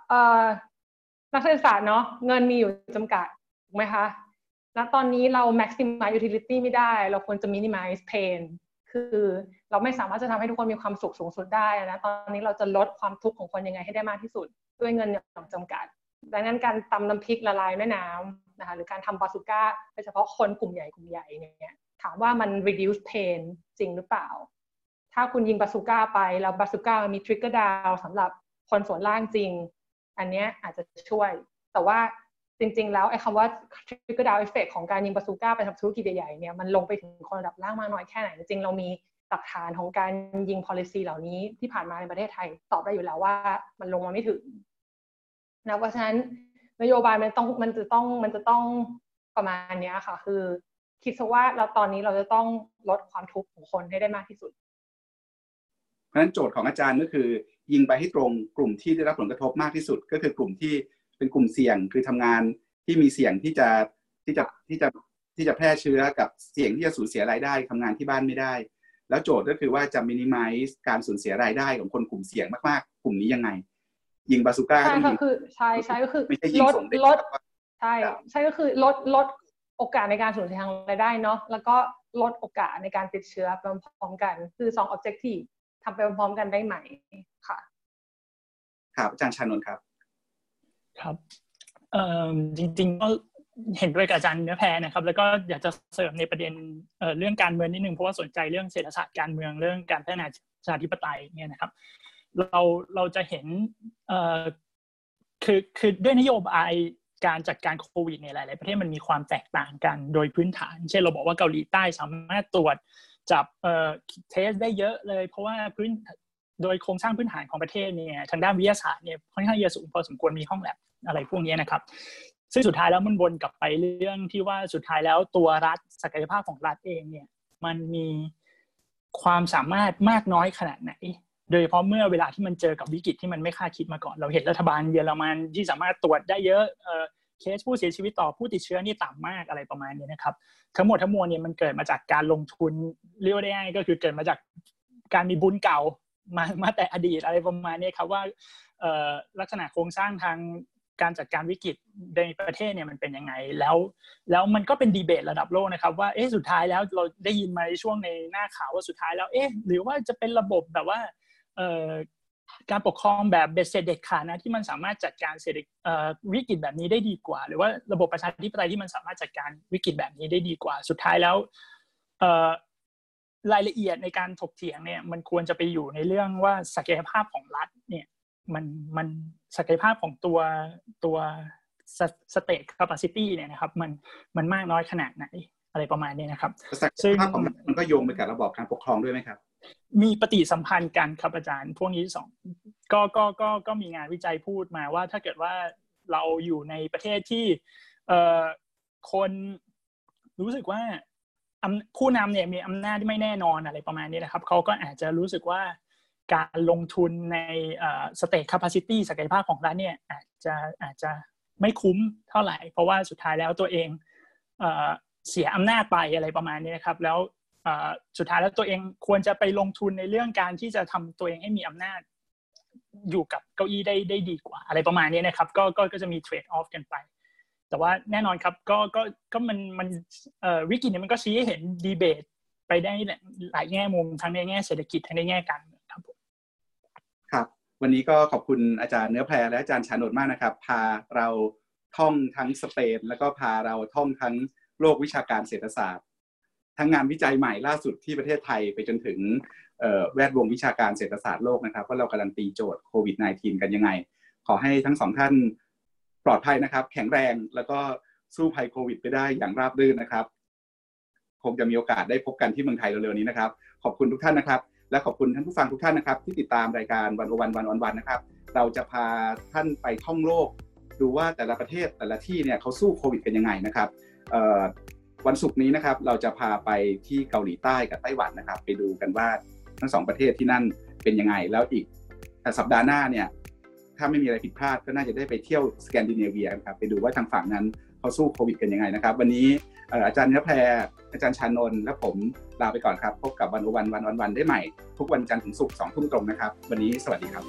เออนักเศรษฐศาสตร์เนาะเงินมีอยู่จำกัดถูกไหมคะณตอนนี้เรา maximize utility ไม่ได้ เราควรจะ minimize pain คือ เราไม่สามารถจะทำให้ทุกคนมีความสุขสูงสุดได้นะตอนนี้เราจะลดความทุกข์ของคนยังไงให้ได้มากที่สุด ด้วยเงินอย่างจำกัด ดังนั้นการตำน้ำพริกละลายแม่น้ำนะคะหรือการทำบาสุก้าโดยเฉพาะคนกลุ่มใหญ่กลุ่มใหญ่เนี่ยถามว่ามัน reduce pain จริงหรือเปล่า ถ้าคุณยิงบาสุก้าไปแล้วบาสุก้ามี trigger down สำหรับคนส่วนล่างจริง อันนี้อาจจะช่วย แต่ว่าจริง ๆ แล้วไอ้คำว่า trigger down effect ของการยิงบาซูก้าไปทำธุรกิจใหญ่ๆเนี่ยมันลงไปถึงคนระดับล่างมากน้อยแค่ไหน จริงเรามี หลักฐานของการยิง policy เหล่านี้ที่ผ่านมาในประเทศไทย ตอบได้อยู่แล้วว่ามันลงมาไม่ถึงนะเพราะฉะนั้นนโยบายมันต้องมันจะต้องมันจะต้องประมาณนี้ค่ะ คือ คิดซะว่าเราตอนนี้เราจะต้องลดความทุกข์ของคนให้ได้มากที่สุด เพราะฉะนั้นโจทย์ของอาจารย์ก็คือ ยิงไปให้ตรงกลุ่มที่ได้รับผลกระทบมากที่สุด ก็คือกลุ่มที่เป็นกลุ่มเสี่ยงคือทำงานที่มีเสี่ยงที่จะที่จะที่จะที่จะแพร่เชื้อกับเสี่ยงที่จะสูญเสียรายได้ทำงานที่บ้านไม่ได้ แล้วโจทย์ก็คือว่าจะมินิมัลการสูญเสียรายได้ของคนกลุ่มเสี่ยงมากๆ กลุ่มนี้ยังไง ยิงบาซูก้าใช่ก็คือใช่ใช่ก็คือลดลดใช่ใช่ก็คือลดลดโอกาสในการสูญเสียทางรายได้เนาะแล้วก็ลดโอกาสในการติดเชื้อไปพร้อมกัน คือสองออบเจกตีทำไปพร้อมกันได้ไหมค่ะครับอาจารย์ชานนท์ครับ ครับเอ่อจริงๆก็ เห็นด้วยกับอาจารย์เนื้อแพรนะครับ แล้วก็อยากจะเสริมในประเด็นเเรื่องการเมืองนิดนึงเพราะว่าสนใจเรื่องเศรษฐศาสตร์การเมืองเรื่องการพัฒนาประชาธิปไตยเนี่ยนะครับ เราเราจะเห็นคือคือด้วยนโยบายการจัดการโควิดในหลาย ๆ ประเทศมันมีความแตกต่างกันโดยพื้นฐาน เช่นเราบอกว่าเกาหลีใต้สามารถตรวจจับเออเทสได้เยอะเลย เพราะว่าพื้นโดยโครงสร้างพื้นฐานของประเทศเนี่ยทางด้านวิทยาศาสตร์เนี่ยค่อนข้างจะสูงพอสมควรมีห้องแลบอะไรพวกนี้นะครับ ซึ่งสุดท้ายแล้วมันวนกลับไปเรื่องที่ว่าสุดท้ายแล้วตัวรัฐศักยภาพของรัฐเองเนี่ย มันมีความสามารถมากน้อยขนาดไหน โดยเฉพาะเมื่อเวลาที่มันเจอกับวิกฤตที่มันไม่คาดคิดมาก่อน เราเห็นรัฐบาลเยอรมันที่สามารถตรวจได้เยอะเคสผู้เสียชีวิตต่อผู้ติดเชื้อนี่ต่ำมากอะไรประมาณนี้นะครับ ทั้งหมดทั้งมวลเนี่ยมันเกิดมาจากการลงทุนเรียกได้ง่ายก็คือเกิดมาจากการมีบุญเก่ามามาแต่อดีตอะไรประมาณนี้ครับว่าลักษณะโครงสร้างทาง การจัดการวิกฤตในประเทศเนี่ยมันเป็นยังไงแล้วแล้วมันก็เป็นดีเบตระดับโลกนะครับว่าเอ๊ะสุดท้ายแล้วเราได้ยินมาในช่วงในหน้าข่าวว่าสุดท้ายแล้วเอ๊ะหรือว่าจะเป็นระบบแบบว่าเอ่อการปกครองแบบเบ็ดเสร็จเด็ดขาดนะที่มันสามารถจัดการเศรษฐวิกฤตแบบนี้ได้ดีกว่า หรือว่าระบบประชาธิปไตยที่มันสามารถจัดการวิกฤตแบบนี้ได้ดีกว่า สุดท้ายแล้วรายละเอียดในการถกเถียงเนี่ยมันควรจะไปอยู่ในเรื่องว่าศักยภาพของรัฐเนี่ย มันมันศักยภาพของตัวตัว state capacity เนี่ยนะครับ มันมันมากน้อยขนาดไหนอะไรประมาณนี้นะครับศักยภาพของมันก็โยงไปกับระบอบการปกครองด้วยไหมครับ มีปฏิสัมพันธ์กันครับอาจารย์ พวกนี้สองก็ก็ก็ก็มีงานวิจัยพูดมาว่าถ้าเกิดว่าเราอยู่ในประเทศที่เอ่อคนรู้สึกว่าผู้นำเนี่ยมีอำนาจที่ไม่แน่นอนอะไรประมาณนี้นะครับเขาก็อาจจะรู้สึกว่า การลงทุนใน state capacity ศักยภาพของรัฐเนี่ยอาจจะอาจจะไม่คุ้มเท่าไหร่ เพราะว่าสุดท้ายแล้วตัวเองเสียอำนาจไปอะไรประมาณนี้นะครับ แล้วสุดท้ายแล้วตัวเองควรจะไปลงทุนในเรื่องการที่จะทำตัวเองให้มีอำนาจอยู่กับเก้าอี้ได้ได้ดีกว่า อะไรประมาณนี้นะครับ ก็ก็ก็จะมี trade-off กันไป แต่ว่าแน่นอนครับก็ก็ก็มันมันวิกฤตเนี้มันก็ชี้ให้เห็นดีเบตไปได้หลายแง่มุมทั้งในแง่เศรษฐกิจทั้งในแง่การ ครับวันนี้ก็ขอบคุณอาจารย์เนื้อแพรและอาจารย์ชานนท์มากนะครับ พาเราท่องทั้งสเปน แล้วก็พาเราท่องทั้งโลกวิชาการเศรษฐศาสตร์ ทั้งงานวิจัยใหม่ล่าสุดที่ประเทศไทยไปจนถึงแวดวงวิชาการเศรษฐศาสตร์โลกนะครับว่าเรากำลังตีโจทย์โควิด -19 กันยังไง ขอให้ทั้งสองท่านปลอดภัยนะครับ แข็งแรงแล้วก็สู้ภัยโควิด ไปได้อย่างราบรื่นนะครับ คงจะมีโอกาสได้พบกันที่เมืองไทยเร็วๆนี้นะครับ ขอบคุณทุกท่านนะครับ และขอบคุณท่านผู้ฟังทุกท่านนะครับ ที่ติดตามรายการวันวันวันวันวันนะครับ เราจะพาท่านไปท่องโลก ดูว่าแต่ละประเทศแต่ละที่เนี่ยเขาสู้โควิดกันยังไงนะครับวันศุกร์นี้นะครับเราจะพาไปที่เกาหลีใต้กับไต้หวันนะครับ ไปดูกันว่าทั้งสองประเทศที่นั่นเป็นยังไง แล้วอีกสัปดาห์หน้าเนี่ยถ้าไม่มีอะไรผิดพลาดก็น่าจะได้ไปเที่ยวสแกนดิเนเวียครับไปดูว่าทางฝั่งนั้น เขาสู้โควิดกันยังไงนะครับ วันนี้อาจารย์นแพรอาจารย์ชานนท์และผมลาไปก่อนครับ พบกับวันวันวันวันวันได้ใหม่ ทุกวันจันทร์ถึงศุกร์สองทุ่มตรงนะครับ วันนี้สวัสดีครับ